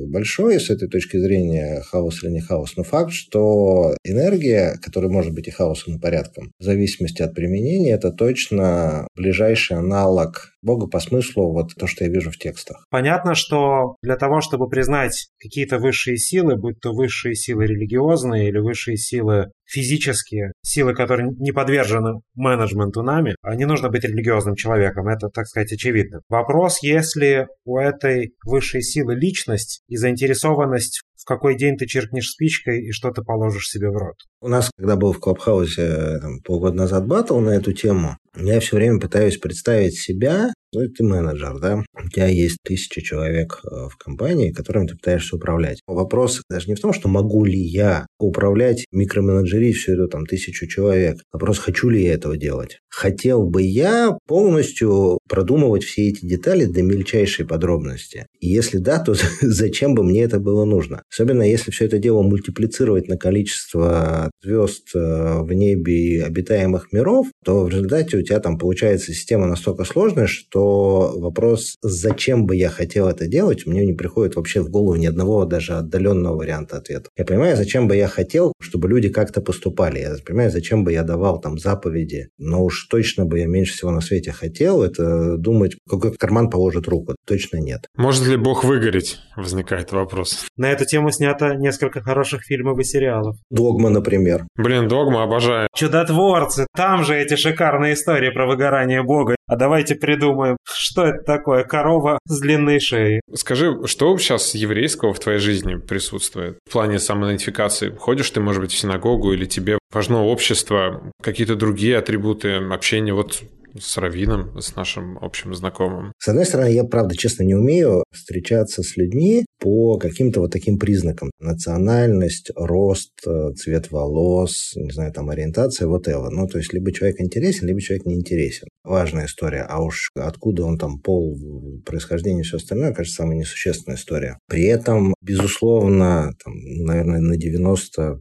большой с этой точки зрения, хаос или не хаос. Но факт, что энергия, которая может быть и хаосом, и порядком, в зависимости от применения, это точно ближайший аналог Бога по смыслу вот то, что я вижу в текстах. Понятно, что для того, чтобы признать какие-то высшие силы, будь то высшие силы религиозные или высшие силы физические, силы, которые не подвержены менеджменту нами, а не нужно быть религиозным человеком, это, так сказать, очевидно. Вопрос, если у этой высшей силы личность и заинтересованность в какой день ты черкнешь спичкой и что ты положишь себе в рот. У нас, когда был в Клабхаусе там, полгода назад батл на эту тему, я все время пытаюсь представить себя ну, ты менеджер, да, у тебя есть тысяча человек э, в компании, которыми ты пытаешься управлять. Вопрос даже не в том, что могу ли я управлять, микроменеджерить всю эту там тысячу человек. Вопрос, хочу ли я этого делать. Хотел бы я полностью продумывать все эти детали до мельчайшей подробности. И если да, то зачем бы мне это было нужно? Особенно если все это дело мультиплицировать на количество звезд э, в небе и обитаемых миров, то в результате у тебя там получается система настолько сложная, что вопрос, зачем бы я хотел это делать, мне не приходит вообще в голову ни одного даже отдаленного варианта ответа. Я понимаю, зачем бы я хотел, чтобы люди как-то поступали. Я понимаю, зачем бы я давал там заповеди, но уж точно бы я меньше всего на свете хотел это думать, какой карман положит руку. Точно нет. Может ли Бог выгореть? Возникает вопрос. На эту тему снято несколько хороших фильмов и сериалов. Догма, например. Блин, Догма обожаю. Чудотворцы. Там же эти шикарные истории про выгорание Бога. А давайте придумаем, что это такое корова с длинной шеей. Скажи, что сейчас еврейского в твоей жизни присутствует в плане самоидентификации? Ходишь ты, может быть, в синагогу или тебе важно общество, какие-то другие атрибуты общения? Вот с Равином, с нашим общим знакомым. С одной стороны, я, правда, честно, не умею встречаться с людьми по каким-то вот таким признакам. Национальность, рост, э, цвет волос, не знаю, там, ориентация, вот это. Ну, то есть, либо человек интересен, либо человек не интересен. Важная история. А уж откуда он там пол, происхождение и все остальное, кажется, самая несущественная история. При этом, безусловно, там, наверное, на 95%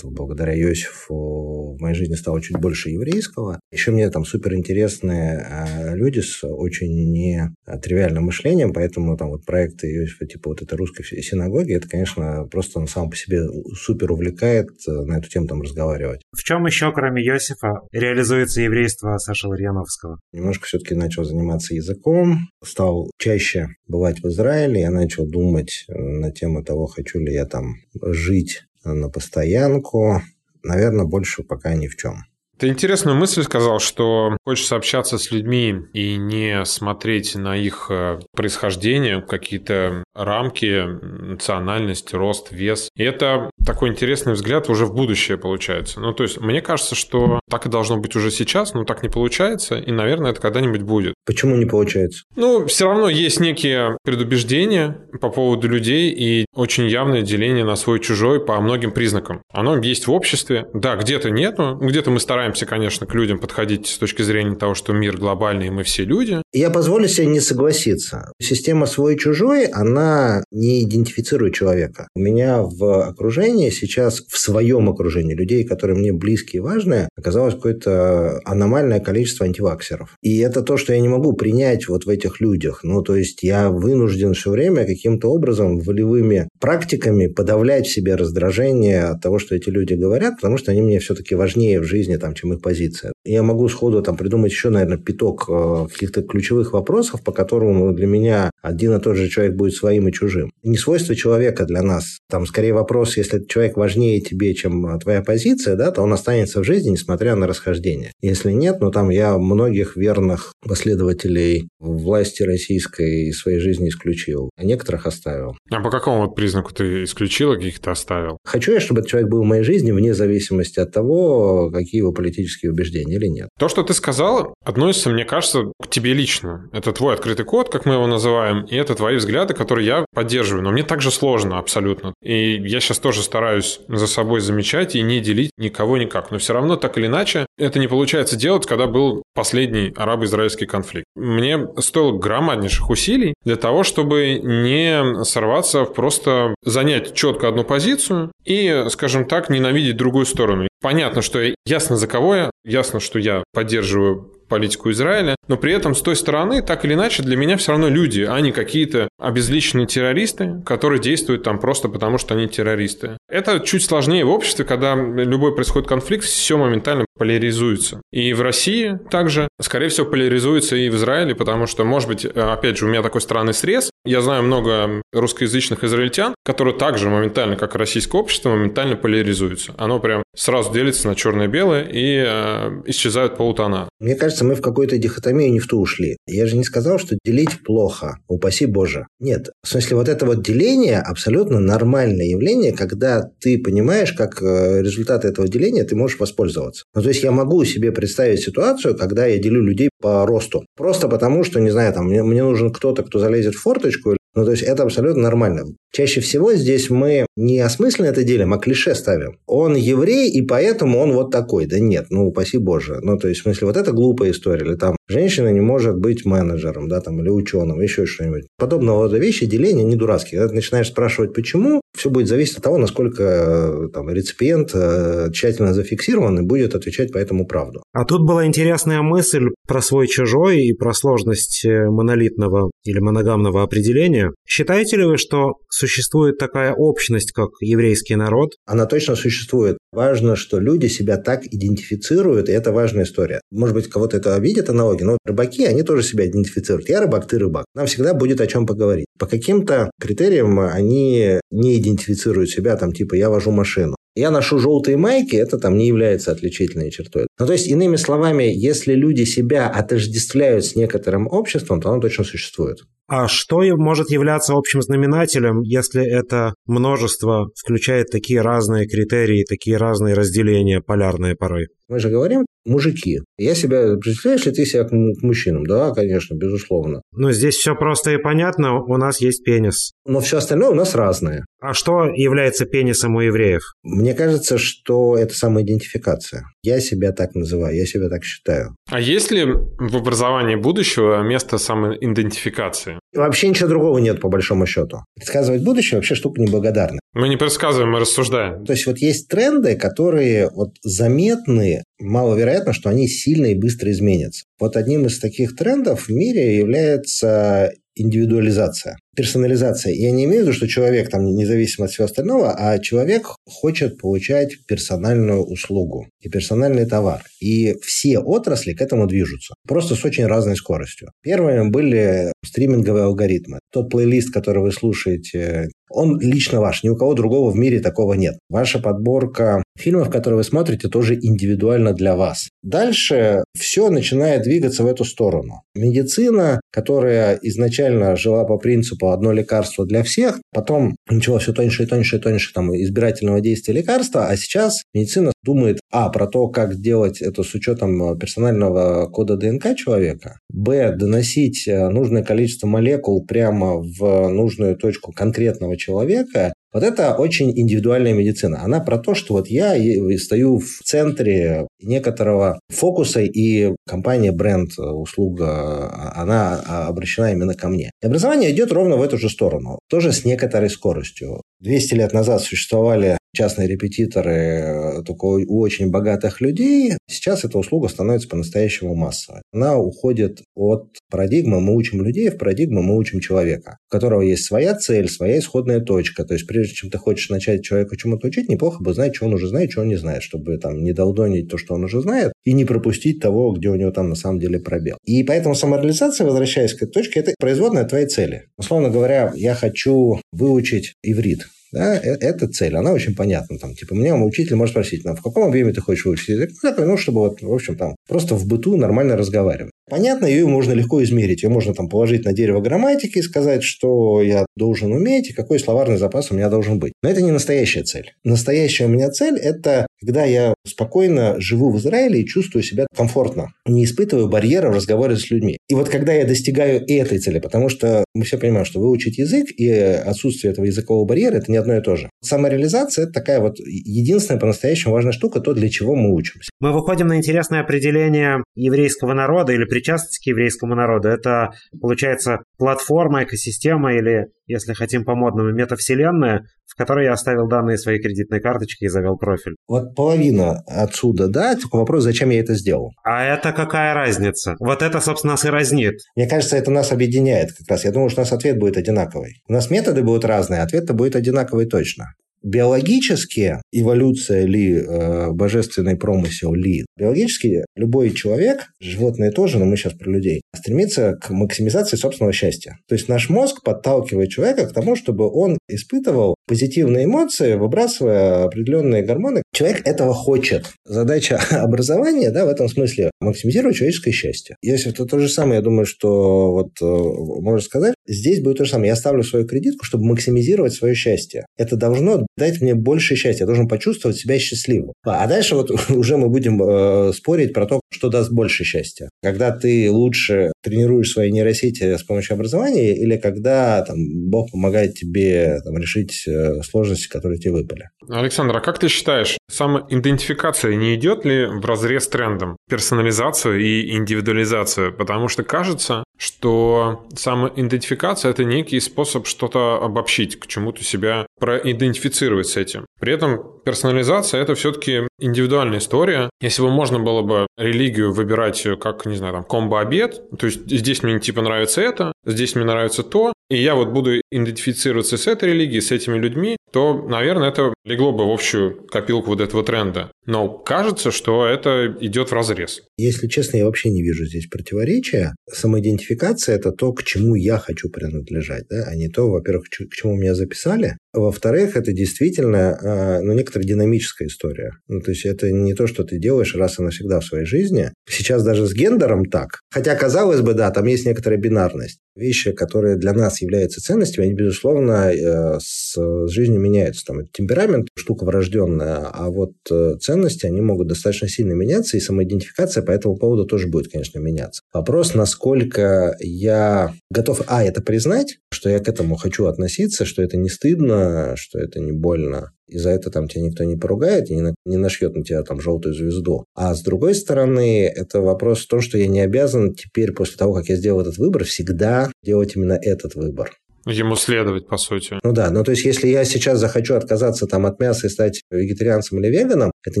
благодаря Иосифу в моей жизни стало чуть больше еврейского. Еще мне там супер интересные э, люди с очень нетривиальным мышлением, поэтому там вот проекты Иосифа типа вот этой русской синагоги, это, конечно, просто он сам по себе супер увлекает э, на эту тему там разговаривать. В чем еще, кроме Иосифа, реализуется еврейство Саши Ларьяновского? Немножко все-таки начал заниматься языком, стал чаще бывать в Израиле, я начал думать на тему того, хочу ли я там жить на постоянку. Наверное, больше пока ни в чем. Ты интересную мысль сказал, что хочется общаться с людьми и не смотреть на их э, происхождение, какие-то рамки, национальность, рост, вес. И это такой интересный взгляд уже в будущее получается. Ну, то есть, мне кажется, что так и должно быть уже сейчас, но так не получается, и, наверное, это когда-нибудь будет. Почему не получается? Ну, все равно есть некие предубеждения по поводу людей и очень явное деление на свой-чужой по многим признакам. Оно есть в обществе. Да, где-то нету, где-то мы стараемся стараемся, конечно, к людям подходить с точки зрения того, что мир глобальный, и мы все люди. Я позволю себе не согласиться. Система свой-чужой, она не идентифицирует человека. У меня в окружении сейчас, в своем окружении людей, которые мне близкие и важные, оказалось какое-то аномальное количество антиваксеров. И это то, что я не могу принять вот в этих людях. Ну, то есть я вынужден все время каким-то образом волевыми практиками подавлять в себе раздражение от того, что эти люди говорят, потому что они мне все-таки важнее в жизни, там, чем их позиция. Я могу сходу там придумать еще, наверное, пяток э, каких-то ключевых вопросов, по которым для меня один и тот же человек будет своим и чужим. Не свойство человека для нас. Там скорее вопрос, если человек важнее тебе, чем твоя позиция, да, то он останется в жизни, несмотря на расхождение. Если нет, ну там я многих верных последователей власти российской из своей жизни исключил, а некоторых оставил. А по какому вот признаку ты исключил, а каких-то оставил? Хочу я, чтобы этот человек был в моей жизни вне зависимости от того, какие его политические убеждения или нет. То, что ты сказал, относится, мне кажется, к тебе лично. Это твой открытый код, как мы его называем, и это твои взгляды, которые я поддерживаю. Но мне также сложно абсолютно. И я сейчас тоже стараюсь за собой замечать и не делить никого никак. Но все равно, так или иначе, это не получается делать, когда был последний арабо-израильский конфликт. Мне стоило громаднейших усилий для того, чтобы не сорваться просто занять четко одну позицию и, скажем так, ненавидеть другую сторону. Понятно, что ясно за кого я, ясно, что я поддерживаю политику Израиля, но при этом с той стороны, так или иначе, для меня все равно люди, а не какие-то обезличенные террористы, которые действуют там просто потому, что они террористы. Это чуть сложнее в обществе, когда любой происходит конфликт, все моментально поляризуется. И в России также, скорее всего, поляризуется и в Израиле, потому что, может быть, опять же, у меня такой странный срез. Я знаю много русскоязычных израильтян, которые также моментально, как и российское общество, моментально поляризуются. Оно прям сразу делится на черное-белое и э, исчезают полутона. Мне кажется, мы в какой-то дихотомию не в ту ушли. Я же не сказал, что делить плохо, упаси Боже. Нет. В смысле, вот это вот деление абсолютно нормальное явление, когда ты понимаешь, как э, результат этого деления ты можешь воспользоваться. Ну, то есть я могу себе представить ситуацию, когда я делю людей по росту. Просто потому, что, не знаю, там, мне, мне нужен кто-то, кто залезет в форточку, ну, то есть это абсолютно нормально. Чаще всего здесь мы не осмысленно это делим, а клише ставим. Он еврей, и поэтому он вот такой. Да нет, ну, упаси Боже. Ну, то есть, в смысле, вот это глупая история. Или там женщина не может быть менеджером, да, там, или ученым, еще что-нибудь. Подобного рода вещи, деления не дурацкие. Когда ты начинаешь спрашивать, почему, все будет зависеть от того, насколько э, там, реципиент э, тщательно зафиксирован и будет отвечать по этому правду. А тут была интересная мысль про свой-чужой и про сложность э, монолитного или моногамного определения. Считаете ли вы, что существует такая общность, как еврейский народ? Она точно существует. Важно, что люди себя так идентифицируют, и это важная история. Может быть, кого-то это обидит аналогия, но рыбаки, они тоже себя идентифицируют. Я рыбак, ты рыбак. Нам всегда будет о чем поговорить. По каким-то критериям они не идентифицируют себя, там, типа, я вожу машину. Я ношу желтые майки, это там не является отличительной чертой. Ну, то есть, иными словами, если люди себя отождествляют с некоторым обществом, то оно точно существует. А что может являться общим знаменателем, если это множество включает такие разные критерии, такие разные разделения, полярные порой? Мы же говорим мужики. Я себя, представляешь ли ты себя к мужчинам? Да, конечно, безусловно. Но здесь все просто и понятно, у нас есть пенис. Но все остальное у нас разное. А что является пенисом у евреев? Мне кажется, что это самоидентификация. Я себя так называю, я себя так считаю. А есть ли в образовании будущего место самоидентификации? Вообще ничего другого нет, по большому счету. Предсказывать будущее вообще штука неблагодарная. Мы не предсказываем, мы рассуждаем. То есть вот есть тренды, которые вот заметны, маловероятно, что они сильно и быстро изменятся. Вот одним из таких трендов в мире является индивидуализация, персонализация. Я не имею в виду, что человек там независимо от всего остального, а человек хочет получать персональную услугу и персональный товар. И все отрасли к этому движутся, просто с очень разной скоростью. Первыми были стриминговые алгоритмы. Тот плейлист, который вы слушаете, он лично ваш, ни у кого другого в мире такого нет. Ваша подборка фильмов, которые вы смотрите, тоже индивидуально для вас. Дальше все начинает двигаться в эту сторону. Медицина, которая изначально жила по принципу одно лекарство для всех, потом начала все тоньше и тоньше и тоньше там, избирательного действия лекарства, а сейчас медицина думает, а, про то, как делать это с учетом персонального кода ДНК человека, б, доносить нужное количество молекул прямо в нужную точку конкретного человека, вот это очень индивидуальная медицина. Она про то, что вот я стою в центре некоторого фокуса, и компания, бренд, услуга, она обращена именно ко мне. И образование идет ровно в эту же сторону, тоже с некоторой скоростью. 200 лет назад существовали частные репетиторы э, только у очень богатых людей. Сейчас эта услуга становится по-настоящему массовой. Она уходит от парадигмы «мы учим людей» в парадигму «мы учим человека», у которого есть своя цель, своя исходная точка. То есть, прежде чем ты хочешь начать человека чему-то учить, неплохо бы знать, что он уже знает, что он не знает, чтобы там не долдонить то, что он уже знает, и не пропустить того, где у него там на самом деле пробел. И поэтому самореализация, возвращаясь к этой точке, это производная твоей цели. Условно говоря, я хочу выучить иврит. Да, э, это цель, она очень понятна. Там, типа, меня учитель может спросить, ну, в каком объеме ты хочешь выучить язык? Ну, ну, чтобы, вот, в общем, там, просто в быту нормально разговаривать. Понятно, ее можно легко измерить. Ее можно там положить на дерево грамматики и сказать, что я должен уметь и какой словарный запас у меня должен быть. Но это не настоящая цель. Настоящая у меня цель – это когда я спокойно живу в Израиле и чувствую себя комфортно, не испытываю барьеров в разговоре с людьми. И вот когда я достигаю этой цели, потому что мы все понимаем, что выучить язык и отсутствие этого языкового барьера – это не одно и то же. Самореализация – это такая вот единственная по-настоящему важная штука, то, для чего мы учимся. Мы выходим на интересное определение еврейского народа или причастность к еврейскому народу. Это, получается, платформа, экосистема или, если хотим по-модному, метавселенная, в которой я оставил данные своей кредитной карточки и завел профиль. Вот половина отсюда, да, только вопрос, зачем я это сделал. А это какая разница? Вот это, собственно, нас и разнит. Мне кажется, это нас объединяет как раз. Я думаю, что у нас ответ будет одинаковый. У нас методы будут разные, ответ-то будет одинаковый точно биологически эволюция ли, э, божественный промысел ли, биологически любой человек, животные тоже, но мы сейчас про людей, стремится к максимизации собственного счастья. То есть наш мозг подталкивает человека к тому, чтобы он испытывал позитивные эмоции, выбрасывая определенные гормоны. Человек этого хочет. Задача образования, да, в этом смысле максимизировать человеческое счастье. Если это то же самое, я думаю, что вот э, можно сказать, здесь будет то же самое. Я ставлю свою кредитку, чтобы максимизировать свое счастье. Это должно дать мне больше счастья. Я должен почувствовать себя счастливым. А дальше вот уже мы будем э, спорить про то, что даст больше счастья. Когда ты лучше тренируешь свои нейросети с помощью образования или когда там, Бог помогает тебе там, решить э, сложности, которые тебе выпали. Александр, а как ты считаешь, самоидентификация не идет ли в разрез трендом? Персонализацию и индивидуализацию? Потому что кажется, что самоидентификация – это некий способ что-то обобщить, к чему-то себя проидентифицировать с этим. При этом персонализация – это все-таки индивидуальная история. Если бы можно было бы религию выбирать как, не знаю, там, комбо-обед, то есть здесь мне типа нравится это, здесь мне нравится то, и я вот буду идентифицироваться с этой религией, с этими людьми, то, наверное, это легло бы в общую копилку вот этого тренда. Но кажется, что это идет в разрез. если честно, я вообще не вижу здесь противоречия. Самоидентификация – это то, к чему я хочу принадлежать, да? а не то, во-первых, к чему меня записали. Во-вторых, это действительно а, ну, некоторая динамическая история. Ну, то есть это не то, что ты делаешь раз и навсегда в своей жизни. Сейчас даже с гендером так. Хотя, казалось бы, да, там есть некоторая бинарность. Вещи, которые для нас являются ценностями, они, безусловно, э, с жизнью меняются. Там, темперамент – штука врожденная, а вот э, ценности, они могут достаточно сильно меняться, и самоидентификация по этому поводу тоже будет, конечно, меняться. Вопрос, насколько я готов, а, это признать, что я к этому хочу относиться, что это не стыдно, что это не больно, и за это там тебя никто не поругает и не, на, не нашьет на тебя там желтую звезду. А с другой стороны, это вопрос в том, что я не обязан теперь, после того, как я сделал этот выбор, всегда делать именно этот выбор. Ему следовать, по сути. Ну да, ну то есть, если я сейчас захочу отказаться там от мяса и стать вегетарианцем или веганом, это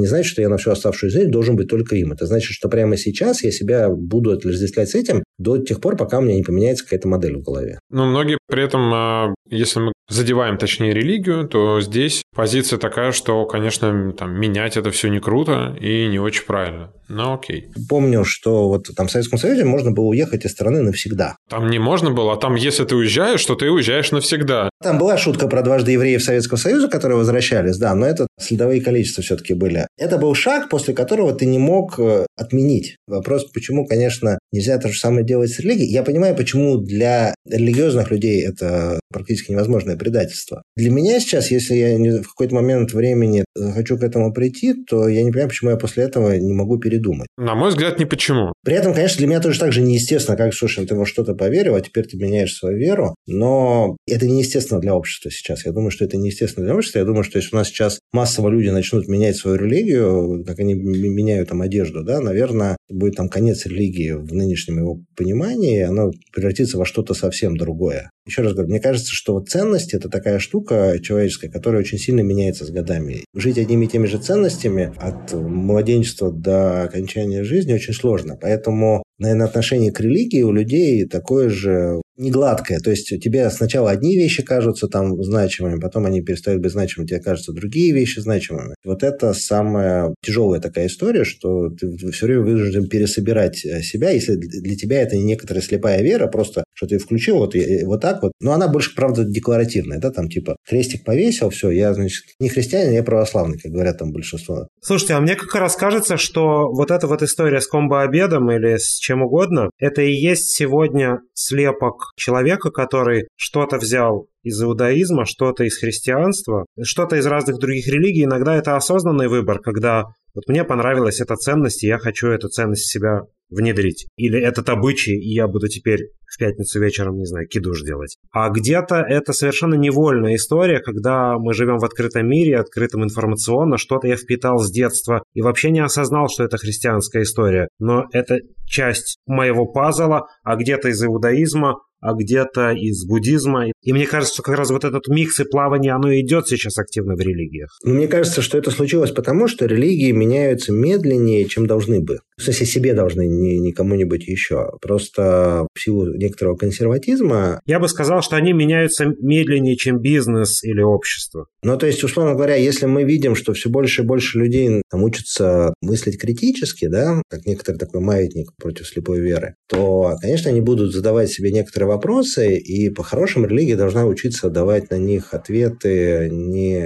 не значит, что я на всю оставшуюся жизнь должен быть только им. Это значит, что прямо сейчас я себя буду отождествлять с этим до тех пор, пока у меня не поменяется какая-то модель в голове. Ну, многие при этом, а, если мы задеваем, точнее, религию, то здесь позиция такая, что, конечно, там, менять это все не круто и не очень правильно. Ну, окей. Помню, что вот там в Советском Союзе можно было уехать из страны навсегда. Там не можно было, а там, если ты уезжаешь, то ты уезжаешь навсегда. Там была шутка про дважды евреев Советского Союза, которые возвращались, да, но это следовые количества все-таки были. Это был шаг, после которого ты не мог э, отменить. Вопрос, почему, конечно, нельзя то же самое делать с религией. Я понимаю, почему для религиозных людей это практически невозможное предательство. Для меня сейчас, если я в какой-то момент времени хочу к этому прийти, то я не понимаю, почему я после этого не могу передумать. На мой взгляд, не почему. При этом, конечно, для меня тоже так же неестественно, как, слушай, ты во что-то поверил, а теперь ты меняешь свою веру. Но это неестественно для общества сейчас. Я думаю, что это неестественно для общества. Я думаю, что если у нас сейчас массово люди начнут менять свою религию, как они меняют там одежду, да, наверное, будет там конец религии в нынешнем его понимании, и оно превратится во что-то совсем другое. Еще раз говорю, мне кажется, что вот ценности – это такая штука человеческая, которая очень сильно меняется с годами. Жить одними и теми же ценностями от младенчества до окончания жизни очень сложно. Поэтому, наверное, отношение к религии у людей такое же не гладкое. То есть тебе сначала одни вещи кажутся там значимыми, потом они перестают быть значимыми, тебе кажутся другие вещи значимыми. Вот это самая тяжелая такая история, что ты все время вынужден пересобирать э, себя, если для тебя это не некоторая слепая вера, просто что ты включил вот, вот так вот. Но она больше, правда, декларативная, да, там типа крестик повесил, все, я, значит, не христианин, я православный, как говорят там большинство. Слушайте, а мне как раз кажется, что вот эта вот история с комбо-обедом или с чем угодно, это и есть сегодня слепок человека, который что-то взял из иудаизма, что-то из христианства, что-то из разных других религий. Иногда это осознанный выбор, когда вот мне понравилась эта ценность, и я хочу эту ценность в себя внедрить. Или этот обычай, и я буду теперь в пятницу вечером, не знаю, кидуш делать. А где-то это совершенно невольная история, когда мы живем в открытом мире, открытом информационно, что-то я впитал с детства и вообще не осознал, что это христианская история. Но это часть моего пазла, а где-то из иудаизма, а где-то из буддизма. И мне кажется, что как раз вот этот микс и плавание, оно идет сейчас активно в религиях. Мне кажется, что это случилось потому, что религии меняются медленнее, чем должны бы. В смысле, себе должны, не, не кому-нибудь еще. Просто в силу некоторого консерватизма... Я бы сказал, что они меняются медленнее, чем бизнес или общество. Ну, то есть, условно говоря, если мы видим, что все больше и больше людей там, учатся мыслить критически, да, как некоторый такой маятник против слепой веры, то, конечно, они будут задавать себе некоторые вопросы, и по-хорошему религия должна учиться давать на них ответы не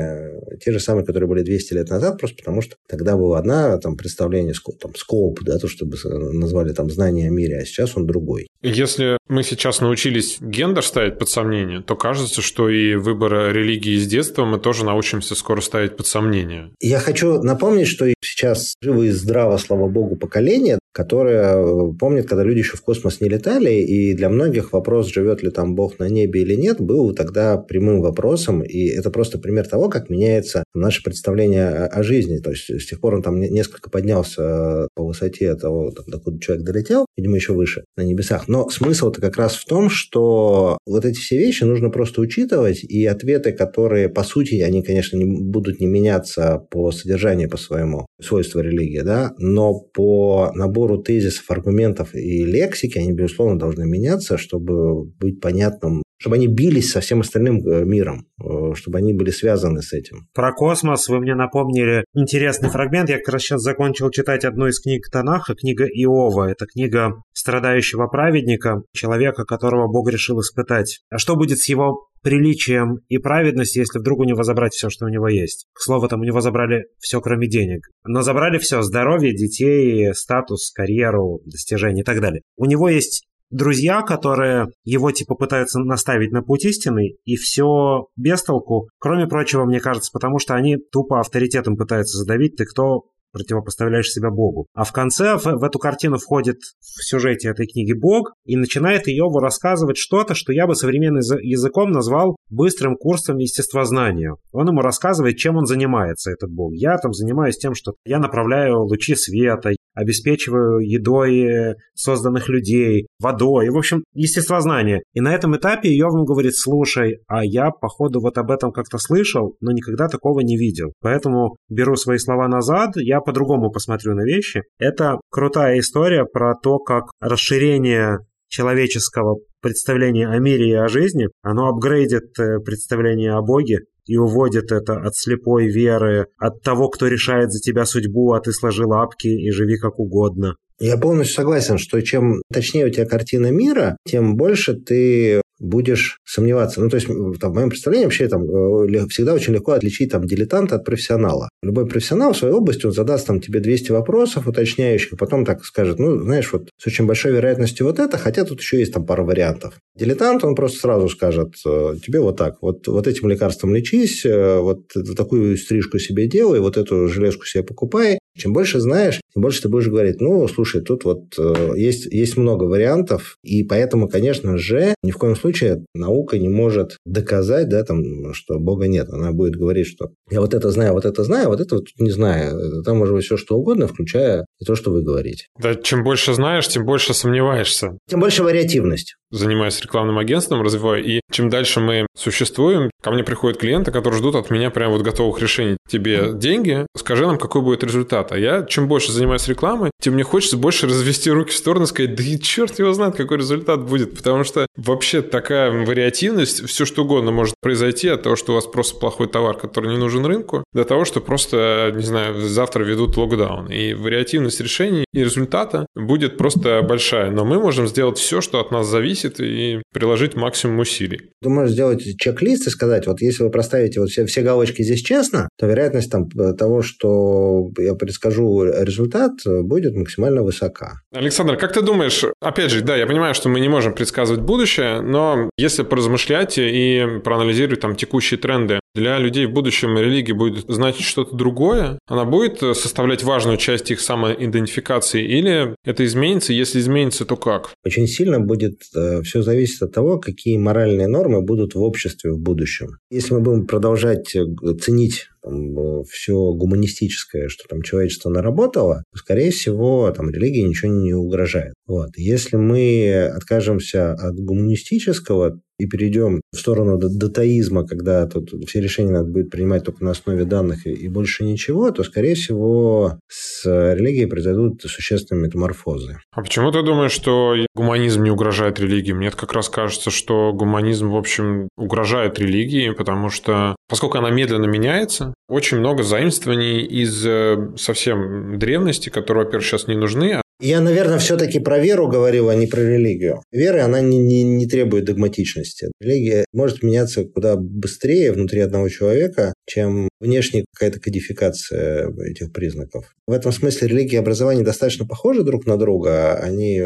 те же самые, которые были 200 лет назад, просто потому что тогда было одно там, представление, там, скоп, да, то, чтобы назвали там знание о мире, а сейчас он другой. Если мы сейчас научились гендер ставить под сомнение, то кажется, что и выбор религии с детства мы тоже научимся скоро ставить под сомнение. Я хочу напомнить, что сейчас живо и здраво, слава богу, поколение, которое э, помнит, когда люди еще в космос не летали, и для многих вопрос, живет ли там Бог на небе или нет, был тогда прямым вопросом, и это просто пример того, как меняется наше представление о жизни. То есть с тех пор он там несколько поднялся по высоте того, докуда человек долетел, видимо, еще выше, на небесах. Но смысл-то как раз в том, что вот эти все вещи нужно просто учитывать, и ответы, которые, по сути, они, конечно, не будут не меняться по содержанию, по своему свойству религии, да, но по набору набору тезисов, аргументов и лексики, они, безусловно, должны меняться, чтобы быть понятным чтобы они бились со всем остальным э, миром, э, чтобы они были связаны с этим. Про космос вы мне напомнили интересный фрагмент. Я как раз сейчас закончил читать одну из книг Танаха, книга Иова. Это книга страдающего праведника, человека, которого Бог решил испытать. А что будет с его приличием и праведностью, если вдруг у него забрать все, что у него есть. К слову, там у него забрали все, кроме денег. Но забрали все – здоровье, детей, статус, карьеру, достижения и так далее. У него есть друзья, которые его типа пытаются наставить на путь истины, и все без толку. Кроме прочего, мне кажется, потому что они тупо авторитетом пытаются задавить, ты кто, противопоставляешь себя Богу. А в конце в, в эту картину входит в сюжете этой книги Бог и начинает Иову рассказывать что-то, что я бы современным языком назвал быстрым курсом естествознания. Он ему рассказывает, чем он занимается, этот Бог. Я там занимаюсь тем, что я направляю лучи света, обеспечиваю едой созданных людей, водой, в общем, естествознание. И на этом этапе Йов ему говорит, слушай, а я, походу, вот об этом как-то слышал, но никогда такого не видел. Поэтому беру свои слова назад, я по-другому посмотрю на вещи. Это крутая история про то, как расширение человеческого представления о мире и о жизни, оно апгрейдит э, представление о Боге и уводит это от слепой веры, от того, кто решает за тебя судьбу, а ты сложи лапки и живи как угодно. Я полностью согласен, что чем точнее у тебя картина мира, тем больше ты будешь сомневаться. Ну, то есть, там, в моем представлении вообще там, э, всегда очень легко отличить там, дилетанта от профессионала. Любой профессионал в своей области, он задаст там, тебе 200 вопросов уточняющих, потом так скажет, ну, знаешь, вот с очень большой вероятностью вот это, хотя тут еще есть там пара вариантов. Дилетант, он просто сразу скажет э, тебе вот так, вот, вот этим лекарством лечись, э, вот такую стрижку себе делай, вот эту железку себе покупай. Чем больше знаешь, тем больше ты будешь говорить, ну, слушай, тут вот есть, есть много вариантов, и поэтому, конечно же, ни в коем случае случае наука не может доказать, да, там, что Бога нет. Она будет говорить, что я вот это знаю, вот это знаю, вот это вот не знаю. Там может быть все что угодно, включая и то, что вы говорите. Да, чем больше знаешь, тем больше сомневаешься. Тем больше вариативность занимаюсь рекламным агентством, развиваю. И чем дальше мы существуем, ко мне приходят клиенты, которые ждут от меня прям вот готовых решений. Тебе деньги, скажи нам, какой будет результат. А я, чем больше занимаюсь рекламой, тем мне хочется больше развести руки в сторону и сказать, да и черт его знает, какой результат будет. Потому что вообще такая вариативность, все что угодно может произойти от того, что у вас просто плохой товар, который не нужен рынку, до того, что просто, не знаю, завтра ведут локдаун. И вариативность решений и результата будет просто большая. Но мы можем сделать все, что от нас зависит, и приложить максимум усилий. Ты сделать чек-лист и сказать, вот если вы проставите вот все, все галочки здесь честно, то вероятность там, того, что я предскажу результат, будет максимально высока. Александр, как ты думаешь, опять же, да, я понимаю, что мы не можем предсказывать будущее, но если поразмышлять и проанализировать там текущие тренды, для людей в будущем религия будет значить что-то другое? Она будет составлять важную часть их самоидентификации или это изменится? Если изменится, то как? Очень сильно будет э, все зависит от того, какие моральные нормы будут в обществе в будущем. Если мы будем продолжать э, ценить там, все гуманистическое, что там человечество наработало, то, скорее всего, там религии ничего не угрожает. Вот. Если мы откажемся от гуманистического, и перейдем в сторону датаизма, когда тут все решения надо будет принимать только на основе данных и, и больше ничего, то, скорее всего, с религией произойдут существенные метаморфозы. А почему ты думаешь, что гуманизм не угрожает религии? Мне как раз кажется, что гуманизм, в общем, угрожает религии, потому что, поскольку она медленно меняется, очень много заимствований из э, совсем древности, которые, во-первых, сейчас не нужны, я, наверное, все-таки про веру говорил, а не про религию. Вера, она не, не, не требует догматичности. Религия может меняться куда быстрее внутри одного человека, чем внешняя какая-то кодификация этих признаков. В этом смысле религия и образование достаточно похожи друг на друга. Они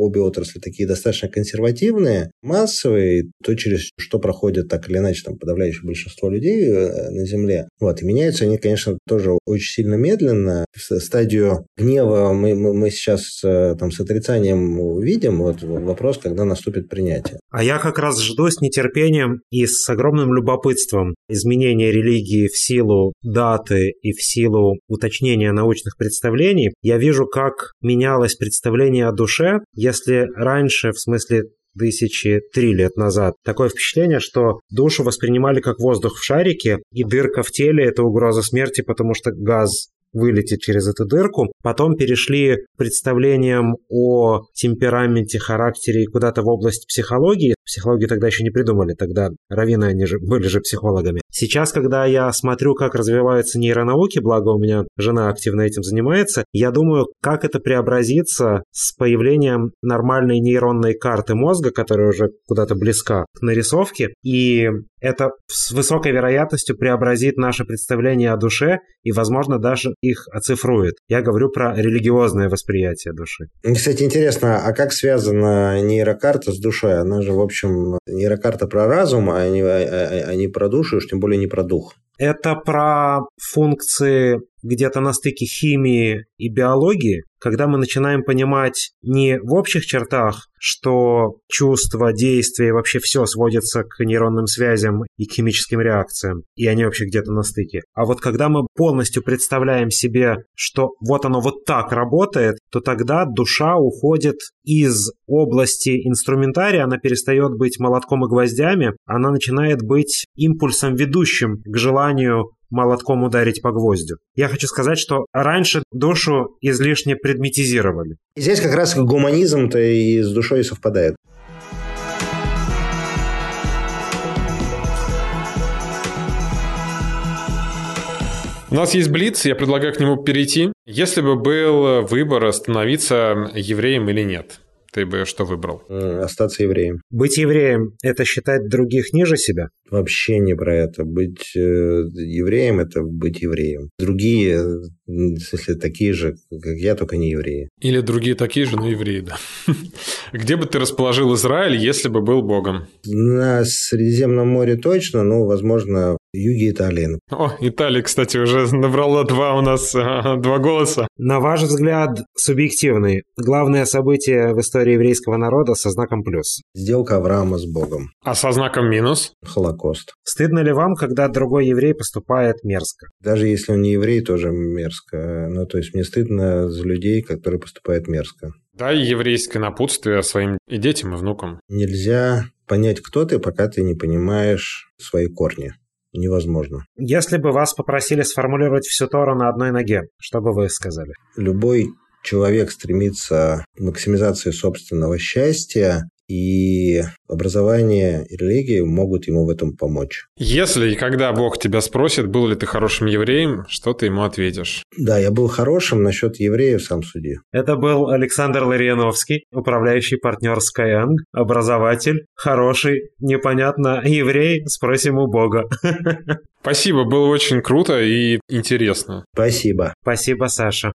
обе отрасли такие достаточно консервативные, массовые, то, через что проходят так или иначе там, подавляющее большинство людей э, на Земле. Вот, и меняются они, конечно, тоже очень сильно медленно. Стадию гнева мы, мы, мы сейчас э, там с отрицанием видим. Вот вопрос, когда наступит принятие. А я как раз жду с нетерпением и с огромным любопытством изменения религии в силу даты и в силу уточнения научных представлений. Я вижу, как менялось представление о душе, если раньше, в смысле тысячи три лет назад. Такое впечатление, что душу воспринимали как воздух в шарике, и дырка в теле – это угроза смерти, потому что газ вылететь через эту дырку. Потом перешли к представлениям о темпераменте, характере и куда-то в область психологии. Психологию тогда еще не придумали, тогда раввины они же были же психологами. Сейчас, когда я смотрю, как развиваются нейронауки, благо у меня жена активно этим занимается, я думаю, как это преобразится с появлением нормальной нейронной карты мозга, которая уже куда-то близка к нарисовке, и это с высокой вероятностью преобразит наше представление о душе и, возможно, даже их оцифрует. Я говорю про религиозное восприятие души. Кстати, интересно, а как связана нейрокарта с душой? Она же, в общем, нейрокарта про разум, а не, а, а, а не про душу, уж тем более не про дух. Это про функции где-то на стыке химии и биологии, когда мы начинаем понимать не в общих чертах, что чувства, действия вообще все сводится к нейронным связям и химическим реакциям, и они вообще где-то на стыке. А вот когда мы полностью представляем себе, что вот оно вот так работает, то тогда душа уходит из области инструментария, она перестает быть молотком и гвоздями, она начинает быть импульсом ведущим к желанию молотком ударить по гвоздю. Я хочу сказать, что раньше душу излишне предметизировали. И здесь как раз гуманизм-то и с душой совпадает. У нас есть Блиц, я предлагаю к нему перейти. Если бы был выбор становиться евреем или нет, ты бы что выбрал? Остаться евреем. Быть евреем – это считать других ниже себя? Вообще не про это. Быть э, евреем – это быть евреем. Другие, в смысле, такие же, как я, только не евреи. Или другие такие же, но евреи, да. Где бы ты расположил Израиль, если бы был Богом? На Средиземном море точно, но, возможно, юге Италии. О, Италия, кстати, уже набрала два у нас, два голоса. На ваш взгляд, субъективный, главное событие в истории еврейского народа со знаком плюс? Сделка Авраама с Богом. А со знаком минус? Холокост. Стыдно ли вам, когда другой еврей поступает мерзко? Даже если он не еврей, тоже мерзко. Ну, то есть мне стыдно за людей, которые поступают мерзко. Да, и еврейское напутствие своим и детям, и внукам. Нельзя понять, кто ты, пока ты не понимаешь свои корни. Невозможно. Если бы вас попросили сформулировать всю Тору на одной ноге, что бы вы сказали? Любой человек стремится к максимизации собственного счастья, и образование и религия могут ему в этом помочь. Если и когда Бог тебя спросит, был ли ты хорошим евреем, что ты ему ответишь? Да, я был хорошим, насчет евреев сам суди. Это был Александр Ларионовский, управляющий партнер Skyeng, образователь, хороший, непонятно, еврей, спросим у Бога. Спасибо, было очень круто и интересно. Спасибо. Спасибо, Саша.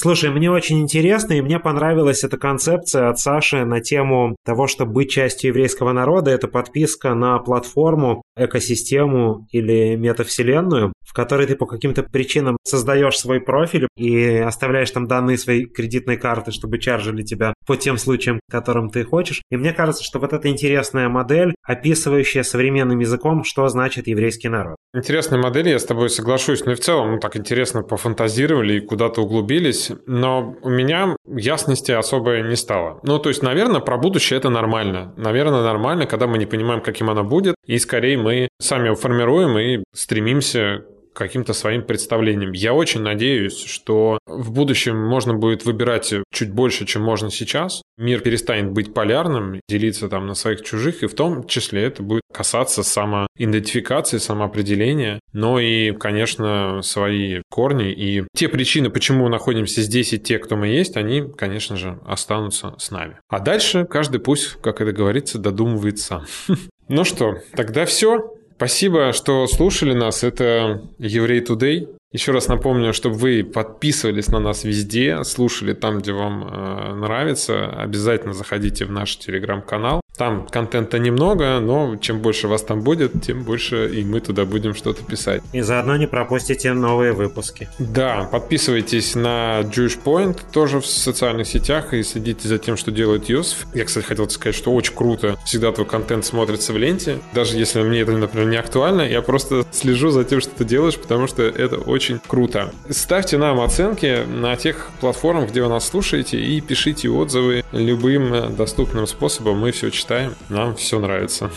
Слушай, мне очень интересно, и мне понравилась эта концепция от Саши на тему того, что быть частью еврейского народа – это подписка на платформу, экосистему или метавселенную, в которой ты по каким-то причинам создаешь свой профиль и оставляешь там данные своей кредитной карты, чтобы чаржили тебя по тем случаям, которым ты хочешь. И мне кажется, что вот эта интересная модель, описывающая современным языком, что значит еврейский народ. Интересная модель, я с тобой соглашусь. Ну и в целом, ну, так интересно пофантазировали и куда-то углубились но у меня ясности особо не стало. Ну, то есть, наверное, про будущее это нормально. Наверное, нормально, когда мы не понимаем, каким оно будет, и скорее мы сами его формируем и стремимся каким-то своим представлением. Я очень надеюсь, что в будущем можно будет выбирать чуть больше, чем можно сейчас. Мир перестанет быть полярным, делиться там на своих чужих, и в том числе это будет касаться самоидентификации, самоопределения, но и, конечно, свои корни и те причины, почему мы находимся здесь и те, кто мы есть, они, конечно же, останутся с нами. А дальше каждый пусть, как это говорится, додумывает сам. Ну что, тогда все. Спасибо, что слушали нас. Это Еврей Today. Еще раз напомню, чтобы вы подписывались на нас везде, слушали там, где вам э, нравится. Обязательно заходите в наш телеграм-канал. Там контента немного, но чем больше вас там будет, тем больше и мы туда будем что-то писать. И заодно не пропустите новые выпуски. Да, подписывайтесь на Jewish Point тоже в социальных сетях и следите за тем, что делает Йосиф. Я, кстати, хотел сказать, что очень круто. Всегда твой контент смотрится в ленте. Даже если мне это, например, не актуально, я просто слежу за тем, что ты делаешь, потому что это очень круто. Ставьте нам оценки на тех платформах, где вы нас слушаете, и пишите отзывы любым доступным способом. Мы все читаем читаем, нам все нравится.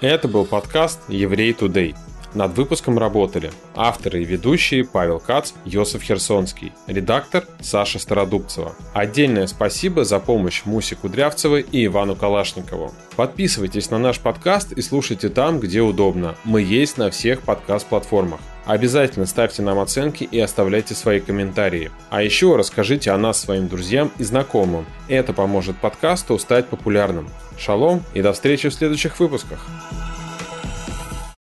Это был подкаст «Еврей Тудей». Над выпуском работали авторы и ведущие Павел Кац, Йосиф Херсонский, редактор Саша Стародубцева. Отдельное спасибо за помощь Мусе Кудрявцевой и Ивану Калашникову. Подписывайтесь на наш подкаст и слушайте там, где удобно. Мы есть на всех подкаст-платформах. Обязательно ставьте нам оценки и оставляйте свои комментарии. А еще расскажите о нас своим друзьям и знакомым. Это поможет подкасту стать популярным. Шалом и до встречи в следующих выпусках.